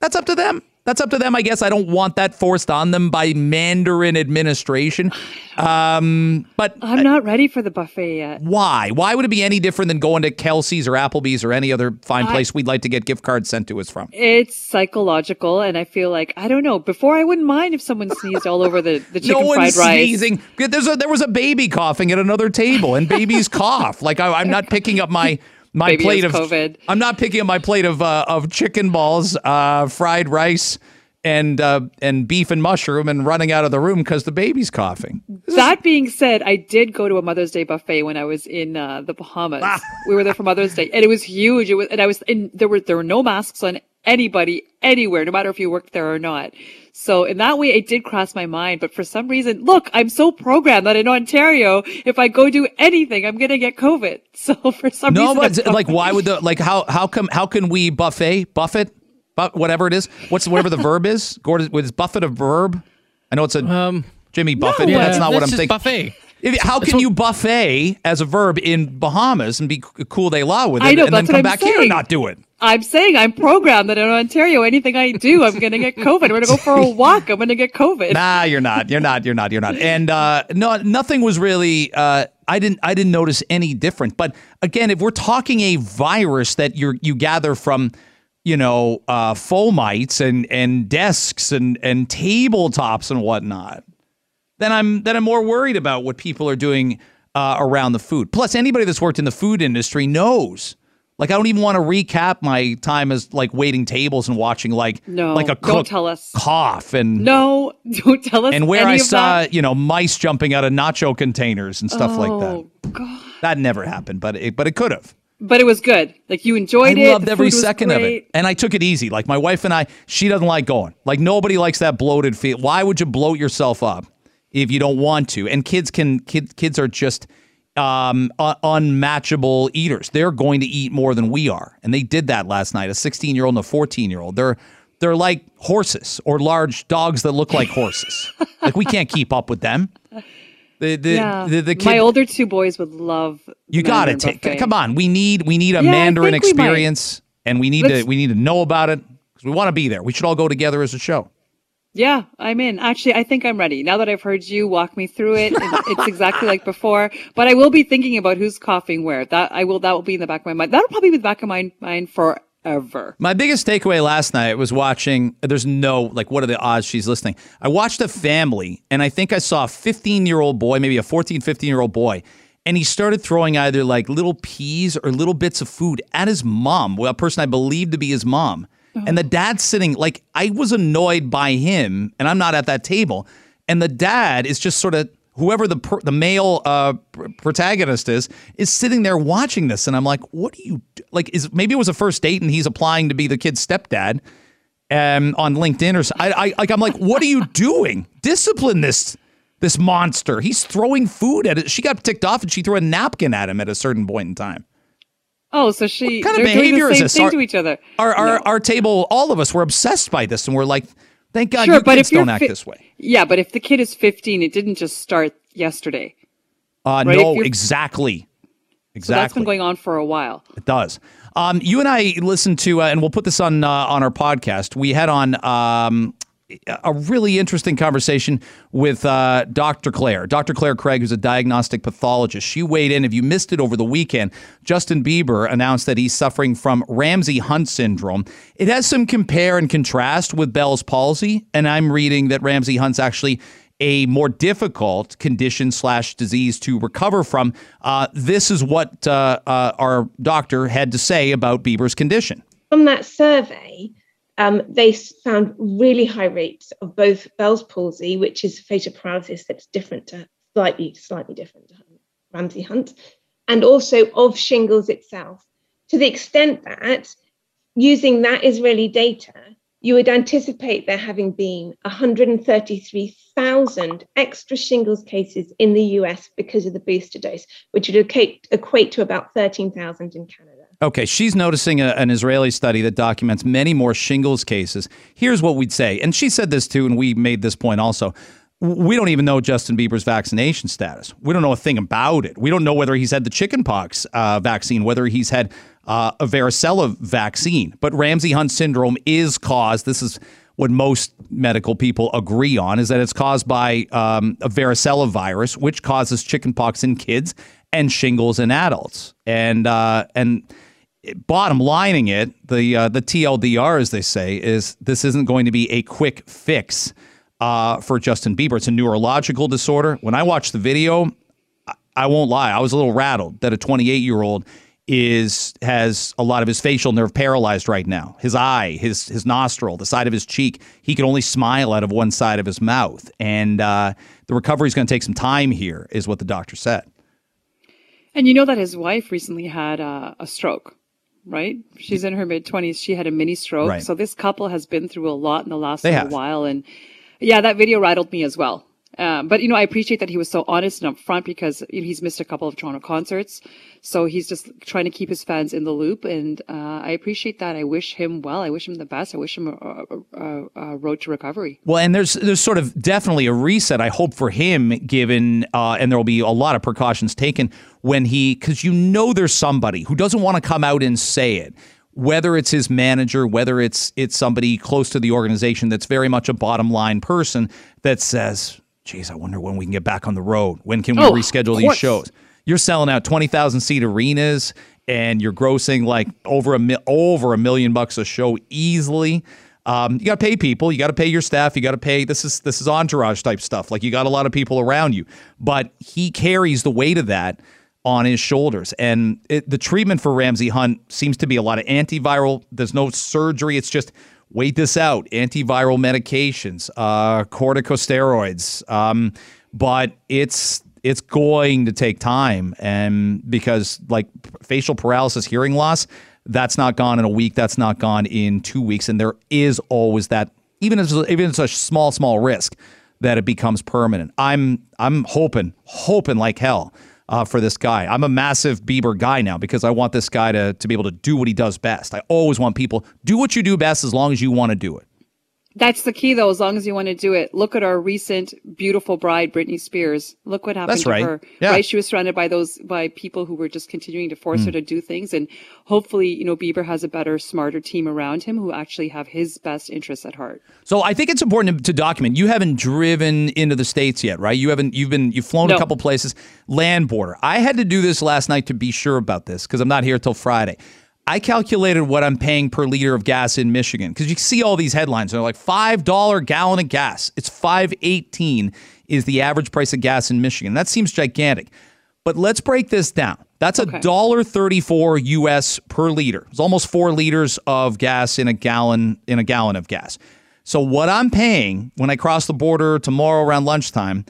Speaker 1: That's up to them that's up to them. I guess I don't want that forced on them by Mandarin administration. Um, but
Speaker 6: I'm not ready for the buffet yet.
Speaker 1: Why? Why would it be any different than going to Kelsey's or Applebee's or any other fine I, place we'd like to get gift cards sent to us from?
Speaker 6: It's psychological, and I feel like I don't know. Before I wouldn't mind if someone sneezed all over the the chicken
Speaker 1: no
Speaker 6: fried rice.
Speaker 1: Sneezing. There's a, there was a baby coughing at another table, and babies cough. Like I, I'm not picking up my my plate of
Speaker 6: COVID.
Speaker 1: I'm not picking up my plate of uh, of chicken balls, uh, fried rice, and uh, and beef and mushroom, and running out of the room because the baby's coughing.
Speaker 6: That being said, I did go to a Mother's Day buffet when I was in uh, the Bahamas. Ah. We were there for Mother's Day, and it was huge. It was, and I was in. There were there were no masks on anybody anywhere, no matter if you worked there or not. So in that way, it did cross my mind. But for some reason, look, I'm so programmed that in Ontario, if I go do anything, I'm gonna get COVID. So for some
Speaker 1: no,
Speaker 6: reason,
Speaker 1: but like, why would the like how how come how can we buffet buffet, but whatever it is, what's whatever the verb is? Gordon, is buffet a verb? I know it's a um, Jimmy Buffett, no, but that's not what I'm thinking.
Speaker 7: Buffet.
Speaker 1: If, how can you buffet as a verb in Bahamas and be cool de la with it, know, and then come
Speaker 6: I'm
Speaker 1: back
Speaker 6: saying.
Speaker 1: here and not do it?
Speaker 6: I'm saying I'm programmed that in Ontario, anything I do, I'm going to get COVID. I'm going to go for a walk. I'm going to get COVID.
Speaker 1: Nah, you're not. You're not. You're not. You're not. And uh, no, nothing was really. Uh, I didn't. I didn't notice any different. But again, if we're talking a virus that you you gather from, you know, uh, fomites and and desks and and tabletops and whatnot, then I'm then I'm more worried about what people are doing uh, around the food. Plus, anybody that's worked in the food industry knows like I don't even want to recap my time as like waiting tables and watching like
Speaker 6: no,
Speaker 1: like a cook
Speaker 6: don't tell us.
Speaker 1: cough and
Speaker 6: no, don't tell us.
Speaker 1: And where
Speaker 6: I
Speaker 1: saw
Speaker 6: that.
Speaker 1: you know mice jumping out of nacho containers and stuff
Speaker 6: oh,
Speaker 1: like that.
Speaker 6: Oh, God.
Speaker 1: That never happened, but it, but it could have.
Speaker 6: But it was good. Like you enjoyed
Speaker 1: I
Speaker 6: it.
Speaker 1: I loved every second
Speaker 6: great.
Speaker 1: of it, and I took it easy. Like my wife and I, she doesn't like going. Like nobody likes that bloated feel. Why would you bloat yourself up if you don't want to? And kids can kid, kids are just um, unmatchable eaters. They're going to eat more than we are, and they did that last night. A 16 year old and a 14 year old. They're they're like horses or large dogs that look like horses. like we can't keep up with them. The the,
Speaker 6: yeah.
Speaker 1: the, the kid,
Speaker 6: my older two boys would love.
Speaker 1: You got to take. Come on, we need we need a
Speaker 6: yeah,
Speaker 1: Mandarin experience,
Speaker 6: we
Speaker 1: and we need
Speaker 6: Let's,
Speaker 1: to we need to know about it because we want to be there. We should all go together as a show.
Speaker 6: Yeah, I'm in. Actually, I think I'm ready. Now that I've heard you walk me through it, it's exactly like before. But I will be thinking about who's coughing where. That I will. That will be in the back of my mind. That'll probably be the back of my mind forever.
Speaker 1: My biggest takeaway last night was watching. There's no like, what are the odds she's listening? I watched a family, and I think I saw a 15 year old boy, maybe a 14, 15 year old boy, and he started throwing either like little peas or little bits of food at his mom, well, a person I believed to be his mom. And the dad's sitting like I was annoyed by him, and I'm not at that table. And the dad is just sort of whoever the per, the male uh, protagonist is is sitting there watching this, and I'm like, what do you do? like? Is maybe it was a first date, and he's applying to be the kid's stepdad um, on LinkedIn or I, I like I'm like, what are you doing? Discipline this this monster. He's throwing food at it. She got ticked off, and she threw a napkin at him at a certain point in time.
Speaker 6: Oh, so she
Speaker 1: what kind of behavior
Speaker 6: is
Speaker 1: this?
Speaker 6: Thing
Speaker 1: our,
Speaker 6: to each other.
Speaker 1: Our our,
Speaker 6: no.
Speaker 1: our table, all of us were obsessed by this, and we're like, thank God
Speaker 6: sure,
Speaker 1: you
Speaker 6: but
Speaker 1: kids
Speaker 6: if
Speaker 1: don't act
Speaker 6: fi-
Speaker 1: this way.
Speaker 6: Yeah, but if the kid is 15, it didn't just start yesterday.
Speaker 1: Uh,
Speaker 6: right?
Speaker 1: No, exactly. Exactly.
Speaker 6: So that's been going on for a while.
Speaker 1: It does. Um, you and I listened to, uh, and we'll put this on uh, on our podcast. We had on um, a really interesting conversation with uh, Dr. Clare, Dr. Clare Craig, who's a diagnostic pathologist. She weighed in. If you missed it over the weekend, Justin Bieber announced that he's suffering from Ramsay Hunt syndrome. It has some compare and contrast with Bell's palsy, and I'm reading that Ramsay Hunt's actually a more difficult condition slash disease to recover from. Uh, this is what uh, uh, our doctor had to say about Bieber's condition.
Speaker 5: From that survey, um, they found really high rates of both Bell's palsy, which is facial paralysis that's different to slightly, slightly different to Ramsay Hunt, and also of shingles itself. To the extent that using that Israeli data, you would anticipate there having been 133,000 extra shingles cases in the US because of the booster dose, which would equate to about 13,000 in Canada.
Speaker 1: Okay, she's noticing a, an Israeli study that documents many more shingles cases. Here's what we'd say, and she said this too, and we made this point also. We don't even know Justin Bieber's vaccination status. We don't know a thing about it. We don't know whether he's had the chickenpox uh, vaccine, whether he's had uh, a varicella vaccine. But Ramsay Hunt syndrome is caused. This is what most medical people agree on is that it's caused by um, a varicella virus, which causes chickenpox in kids and shingles in adults. And uh, and bottom lining it, the uh, the TLDR, as they say, is this isn't going to be a quick fix uh, for Justin Bieber. It's a neurological disorder. When I watched the video, I, won't lie, I was a little rattled that a 28 year old is has a lot of his facial nerve paralyzed right now. His eye, his his nostril, the side of his cheek. He can only smile out of one side of his mouth, and uh, the recovery is going to take some time. Here is what the doctor said.
Speaker 6: And you know that his wife recently had a stroke, right? She's in her mid twenties. She had a mini stroke.
Speaker 1: Right.
Speaker 6: So this couple has been through a lot in the last little while, and yeah, that video rattled me as well. Um, but you know, I appreciate that he was so honest and upfront because you know, he's missed a couple of Toronto concerts, so he's just trying to keep his fans in the loop, and uh, I appreciate that. I wish him well. I wish him the best. I wish him a, a, a, a road to recovery.
Speaker 1: Well, and there's there's sort of definitely a reset. I hope for him, given uh, and there will be a lot of precautions taken when he, because you know there's somebody who doesn't want to come out and say it. Whether it's his manager, whether it's it's somebody close to the organization that's very much a bottom line person that says, "Geez, I wonder when we can get back on the road. When can we
Speaker 6: Oh,
Speaker 1: reschedule these shows?" You're selling out twenty thousand seat arenas, and you're grossing like over a over a million bucks a show easily. Um, you got to pay people. You got to pay your staff. You got to pay. This is this is entourage type stuff. Like you got a lot of people around you, but he carries the weight of that on his shoulders. And it, the treatment for Ramsay Hunt seems to be a lot of antiviral. There's no surgery. It's just wait this out. Antiviral medications, uh, corticosteroids. Um, but it's it's going to take time, and because like facial paralysis, hearing loss, that's not gone in a week. That's not gone in two weeks, and there is always that even if even if it's a small small risk that it becomes permanent. I'm I'm hoping hoping like hell uh, for this guy. I'm a massive Bieber guy now because I want this guy to to be able to do what he does best. I always want people do what you do best as long as you want to do it.
Speaker 6: That's the key, though. As long as you want to do it, look at our recent beautiful bride, Britney Spears. Look what happened
Speaker 1: That's
Speaker 6: to
Speaker 1: right.
Speaker 6: her.
Speaker 1: Yeah.
Speaker 6: Right, she was surrounded by those by people who were just continuing to force
Speaker 1: Hmm.
Speaker 6: her to do things, and hopefully, you know, Bieber has a better, smarter team around him who actually have his best interests at heart.
Speaker 1: So I think it's important to, to document. You haven't driven into the states yet, right? You haven't. You've been. You've flown a couple places. Land border. I had to do this last night to be sure about this because I'm not here till Friday. I calculated what I'm paying per liter of gas in Michigan because you see all these headlines. They're like five dollar gallon of gas. It's five eighteen is the average price of gas in Michigan. That seems gigantic. But let's break this down. That's a dollar thirty-four U.S. per liter. It's almost four liters of gas in a gallon in a gallon of gas. So what I'm paying when I cross the border tomorrow around lunchtime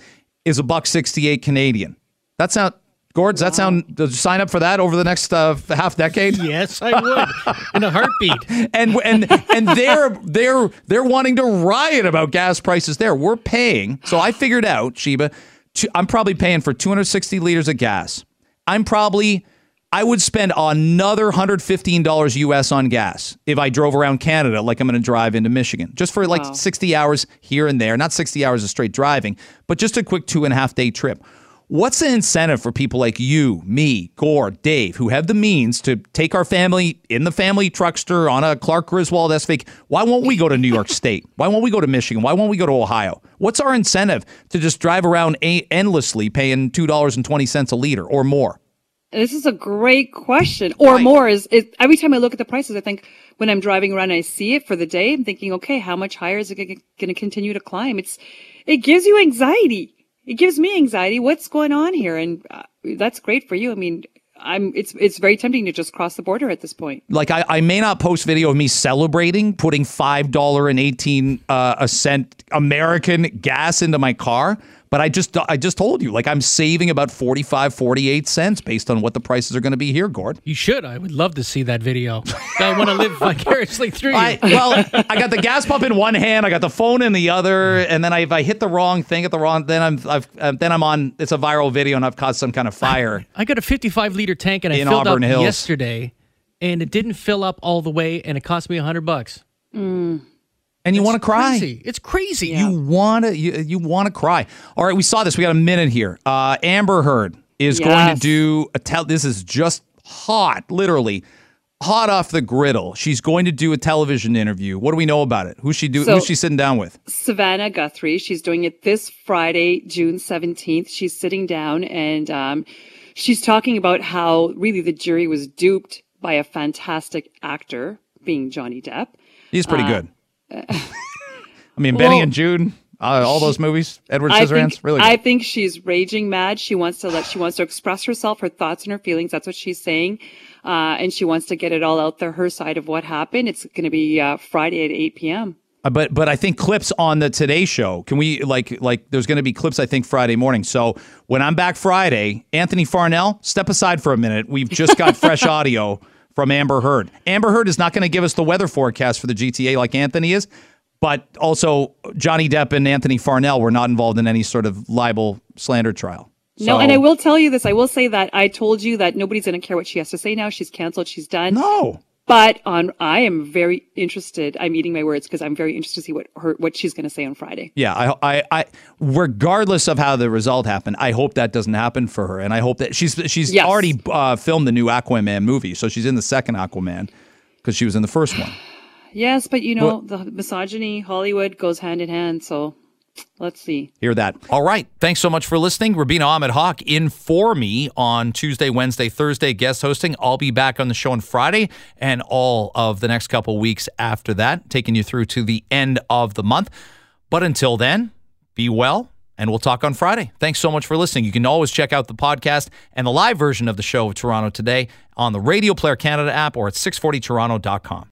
Speaker 1: is a buck sixty-eight Canadian. That's not. Gord, does that sound? Sign up for that over the next uh, half decade?
Speaker 7: Yes, I would in a heartbeat.
Speaker 1: and and and they're they're they're wanting to riot about gas prices there. We're paying. So I figured out, Sheba, two, I'm probably paying for 260 liters of gas. I'm probably I would spend another $115 US on gas if I drove around Canada like I'm going to drive into Michigan, just for like
Speaker 6: Wow.
Speaker 1: 60 hours here and there. Not 60 hours of straight driving, but just a quick two and a half day trip. What's the incentive for people like you, me, Gord, Dave, who have the means to take our family in the family truckster on a Clark Griswold SVIC? Why won't we go to New York State? Why won't we go to Michigan? Why won't we go to Ohio? What's our incentive to just drive around a- endlessly paying $2.20 a liter or more?
Speaker 6: This is a great question. Or more is, is every time I look at the prices, I think when I'm driving around and I see it for the day, I'm thinking, okay, how much higher is it going to continue to climb? It's, it gives you anxiety. It gives me anxiety. What's going on here? And uh, that's great for you. I mean, I'm it's it's very tempting to just cross the border at this point.
Speaker 1: Like I, I may not post video of me celebrating putting five dollar and eighteen uh, a cent American gas into my car, but I just I just told you like I'm saving about 45 48 cents based on what the prices are going to be here, Gord.
Speaker 7: You should. I would love to see that video. I want to live vicariously through you.
Speaker 1: I, well, I got the gas pump in one hand, I got the phone in the other, and then I, if I hit the wrong thing at the wrong, then I'm I've uh, then I'm on. It's a viral video, and I've caused some kind of fire.
Speaker 7: I got a 55 liter tank and I
Speaker 1: In
Speaker 7: filled
Speaker 1: Auburn
Speaker 7: up
Speaker 1: Hills.
Speaker 7: yesterday, and it didn't fill up all the way, and it cost me a hundred bucks.
Speaker 1: And you want to cry.
Speaker 7: Crazy. It's crazy.
Speaker 1: You want to you, you want to cry. All right, we saw this. We got a minute here. Uh, Amber Heard is going to do a tel. This is just hot, literally hot off the griddle. She's going to do a television interview. What do we know about it? Who's she do?
Speaker 6: So-
Speaker 1: who's she sitting down with?
Speaker 6: Savannah Guthrie. She's doing it this Friday, June 17th. She's sitting down and um, she's talking about how really the jury was duped by a fantastic actor, being Johnny Depp.
Speaker 1: He's pretty
Speaker 6: Uh,
Speaker 1: good. I mean, Benny
Speaker 6: well,
Speaker 1: and Joon, uh, all those movies. Edward
Speaker 6: I
Speaker 1: Scissorhands,
Speaker 6: think,
Speaker 1: really.
Speaker 6: I think she's raging mad. She wants to let she wants to express herself, her thoughts and her feelings. That's what she's saying, uh, and she wants to get it all out there, her side of what happened. It's going to be uh, Friday at 8 p.m.
Speaker 1: Uh, but but I think clips on the Today Show. Can we like like? There's going to be clips. I think Friday morning. So when I'm back Friday, Anthony Farnell, step aside for a minute. We've just got fresh audio from Amber Heard. Amber Heard is not going to give us the weather forecast for the GTA like Anthony is, but also Johnny Depp and Anthony Farnell were not involved in any sort of libel slander trial.
Speaker 6: No, and I will tell you this. I will say that I told you that nobody's going to care what she has to say now. She's canceled. She's done.
Speaker 1: No.
Speaker 6: But on, I am very interested. I'm eating my words because I'm very interested to see what her what she's going to say on Friday.
Speaker 1: Yeah, I, I, I, regardless of how the result happened, I hope that doesn't happen for her, and I hope that she's she's
Speaker 6: Yes.
Speaker 1: already uh, filmed the new Aquaman movie, so she's in the second Aquaman because she was in the first one.
Speaker 6: Yes, but you know the misogyny, Hollywood goes hand in hand. So let's see.
Speaker 1: Hear that?
Speaker 8: All right. Thanks so much for listening. Rubina Ahmed-Haq in for me on Tuesday, Wednesday, Thursday, guest hosting. I'll be back on the show on Friday and all of the next couple weeks after that, taking you through to the end of the month. But until then, be well, and we'll talk on Friday. Thanks so much for listening. You can always check out the podcast and the live version of the show of Toronto Today on the Radio Player Canada app or at 640toronto.com.